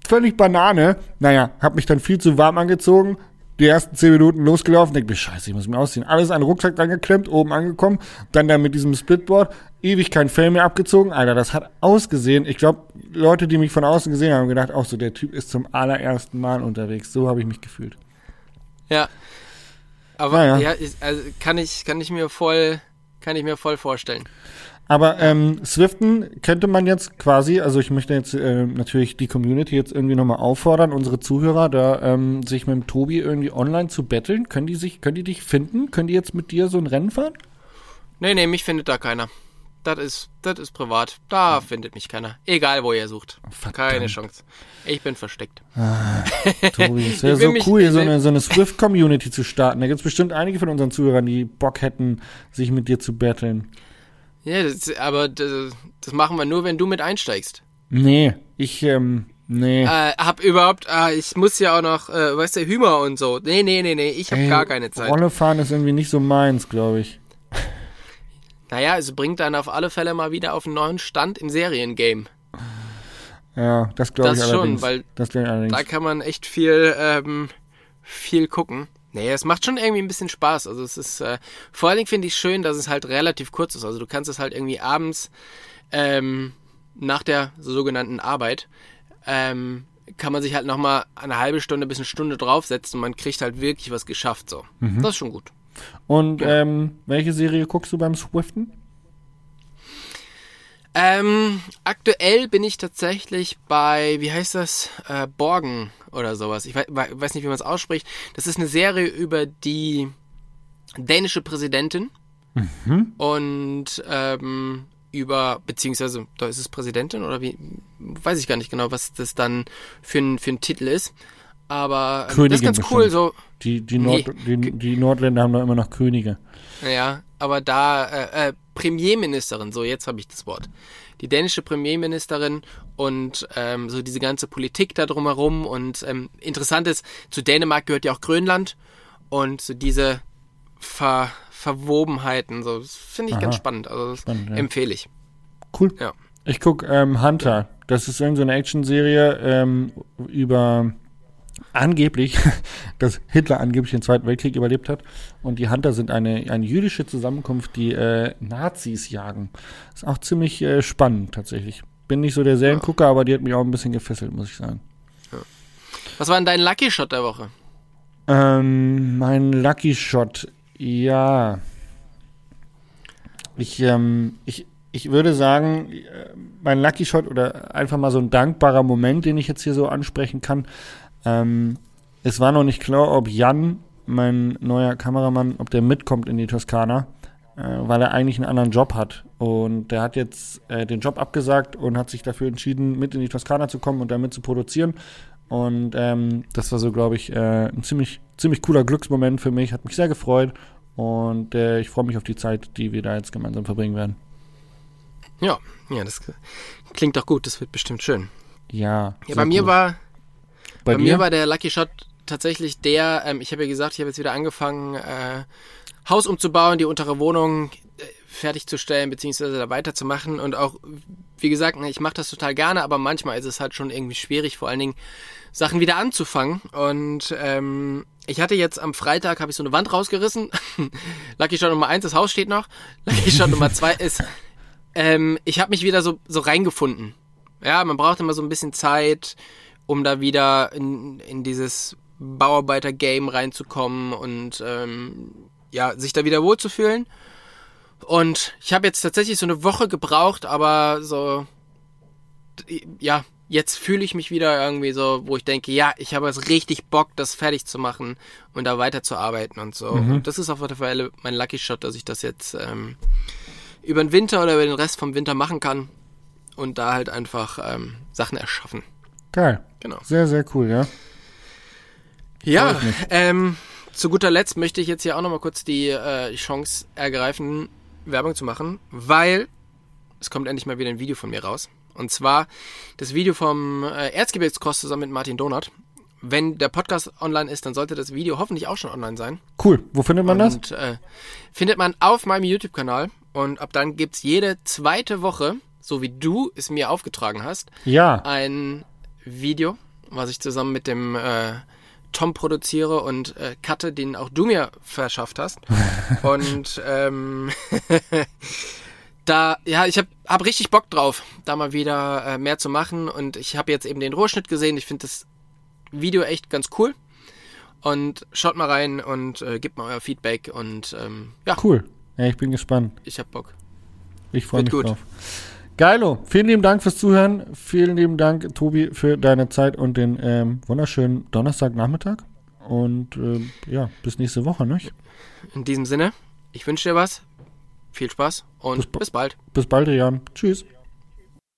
völlig Banane. Naja, hab mich dann viel zu warm angezogen. Die ersten zehn Minuten losgelaufen, denke mir, scheiße, ich muss mich ausziehen. Alles an den Rucksack dran geklemmt, oben angekommen. Dann da mit diesem Splitboard, ewig kein Fell mehr abgezogen. Alter, das hat ausgesehen. Ich glaube, Leute, die mich von außen gesehen haben, haben gedacht, auch so, der Typ ist zum allerersten Mal unterwegs. So habe ich mich gefühlt. Ja, aber ja, ja ich, also kann ich, kann ich mir voll, kann ich mir voll vorstellen. Aber ähm, Swiften könnte man jetzt quasi, also ich möchte jetzt äh, natürlich die Community jetzt irgendwie nochmal auffordern, unsere Zuhörer da ähm, sich mit dem Tobi irgendwie online zu betteln. Können die sich, können die dich finden? Können die jetzt mit dir so ein Rennen fahren? Nee, nee, mich findet da keiner. Das ist, das ist privat. Da hm. findet mich keiner. Egal, wo ihr sucht. Verdammt. Keine Chance. Ich bin versteckt. Ah, Tobi, es wäre so cool, hier so eine, so eine Swift-Community zu starten. Da gibt es bestimmt einige von unseren Zuhörern, die Bock hätten, sich mit dir zu battlen. Ja, das, aber das, das, machen wir nur, wenn du mit einsteigst. Nee, ich, ähm, nee. Äh, hab überhaupt, äh, ich muss ja auch noch, äh, weißt du, Hümer und so. Nee, nee, nee, nee, ich hab Ey, gar keine Zeit. Rolle fahren ist irgendwie nicht so meins, glaube ich. Naja, es bringt dann auf alle Fälle mal wieder auf einen neuen Stand im Seriengame. Ja, das glaube ich Das schon, weil das allerdings. da kann man echt viel, ähm, viel gucken. Nee, es macht schon irgendwie ein bisschen Spaß. Also es ist, äh, vor allen Dingen finde ich schön, dass es halt relativ kurz ist. Also du kannst es halt irgendwie abends ähm, nach der sogenannten Arbeit ähm, kann man sich halt nochmal eine halbe Stunde bis eine Stunde draufsetzen und man kriegt halt wirklich was geschafft. So, mhm. das ist schon gut. Und ja. ähm, welche Serie guckst du beim Swiften? Ähm, aktuell bin ich tatsächlich bei, wie heißt das, äh, Borgen oder sowas. Ich weiß, weiß nicht, wie man es ausspricht. Das ist eine Serie über die dänische Präsidentin mhm. und ähm, über, beziehungsweise, da ist es Präsidentin oder wie, weiß ich gar nicht genau, was das dann für ein, für ein Titel ist. Aber ähm, das ist ganz bestimmt. cool. So, die, die, Nord, nee. die, die, Nordländer haben da immer noch Könige. Ja, aber da äh, äh, Premierministerin, so jetzt habe ich das Wort. Die dänische Premierministerin und ähm, so diese ganze Politik da drumherum. Und ähm, interessant ist, zu Dänemark gehört ja auch Grönland. Und so diese Ver Verwobenheiten, so finde ich Aha. ganz spannend. Also das spannend, ja. empfehle ich. Cool. Ja. Ich gucke ähm, Hunter. Das ist irgendeine so Action-Serie ähm, über angeblich, dass Hitler angeblich den Zweiten Weltkrieg überlebt hat. Und die Hunter sind eine, eine jüdische Zusammenkunft, die äh, Nazis jagen. Ist auch ziemlich äh, spannend tatsächlich. Bin nicht so der Seriengucker, aber die hat mich auch ein bisschen gefesselt, muss ich sagen. Was war denn dein Lucky Shot der Woche? Ähm, mein Lucky Shot, ja. Ich, ähm, ich, ich würde sagen, äh, mein Lucky Shot oder einfach mal so ein dankbarer Moment, den ich jetzt hier so ansprechen kann, ähm, es war noch nicht klar, ob Jan, mein neuer Kameramann, ob der mitkommt in die Toskana, äh, weil er eigentlich einen anderen Job hat. Und der hat jetzt äh, den Job abgesagt und hat sich dafür entschieden, mit in die Toskana zu kommen und damit zu produzieren. Und ähm, das war so, glaube ich, äh, ein ziemlich, ziemlich cooler Glücksmoment für mich. Hat mich sehr gefreut. Und äh, ich freue mich auf die Zeit, die wir da jetzt gemeinsam verbringen werden. Ja, ja, das klingt doch gut. Das wird bestimmt schön. Ja. Ja, bei mir cool. war bei, bei dir? mir war der Lucky Shot tatsächlich der, ähm, ich habe ja gesagt, ich habe jetzt wieder angefangen, äh, Haus umzubauen, die untere Wohnung äh, fertigzustellen, beziehungsweise da weiterzumachen. Und auch, wie gesagt, ne, ich mache das total gerne, aber manchmal ist es halt schon irgendwie schwierig, vor allen Dingen Sachen wieder anzufangen. Und ähm, ich hatte jetzt am Freitag, habe ich so eine Wand rausgerissen. Lucky Shot Nummer eins, das Haus steht noch. Lucky Shot Nummer zwei ist, ähm, ich habe mich wieder so, so reingefunden. Ja, man braucht immer so ein bisschen Zeit, um da wieder in, in dieses Bauarbeiter-Game reinzukommen und ähm, ja, sich da wieder wohlzufühlen. Und ich habe jetzt tatsächlich so eine Woche gebraucht, aber so, ja, jetzt fühle ich mich wieder irgendwie so, wo ich denke, ja, ich habe jetzt richtig Bock, das fertig zu machen und da weiterzuarbeiten und so. Mhm. Und das ist auf jeden Fall mein Lucky Shot, dass ich das jetzt ähm, über den Winter oder über den Rest vom Winter machen kann und da halt einfach ähm, Sachen erschaffen. Geil. Genau. Sehr, sehr cool, ja. Ja, ähm, zu guter Letzt möchte ich jetzt hier auch nochmal kurz die äh, Chance ergreifen, Werbung zu machen, weil es kommt endlich mal wieder ein Video von mir raus. Und zwar das Video vom äh, Erzgebirgskreuz zusammen mit Martin Donat. Wenn der Podcast online ist, dann sollte das Video hoffentlich auch schon online sein. Cool. Wo findet man das? Und äh, findet man auf meinem YouTube-Kanal. Und ab dann gibt's jede zweite Woche, so wie du es mir aufgetragen hast, Ja. ein Video, was ich zusammen mit dem äh, Tom produziere und äh, cutte, den auch du mir verschafft hast. und ähm, da, ja, ich habe hab richtig Bock drauf, da mal wieder äh, mehr zu machen. Und ich habe jetzt eben den Rohschnitt gesehen. Ich finde das Video echt ganz cool. Und schaut mal rein und äh, gebt mal euer Feedback. Und ähm, ja, Cool. Ja, ich bin gespannt. ich hab Bock. Ich freue mich gut. drauf. Geilo. Vielen lieben Dank fürs Zuhören. Vielen lieben Dank, Tobi, für deine Zeit und den ähm, wunderschönen Donnerstagnachmittag. Und ähm, ja, bis nächste Woche, nicht? In diesem Sinne, ich wünsche dir was. Viel Spaß und Bis ba- bis bald. Bis bald, Jan. Tschüss.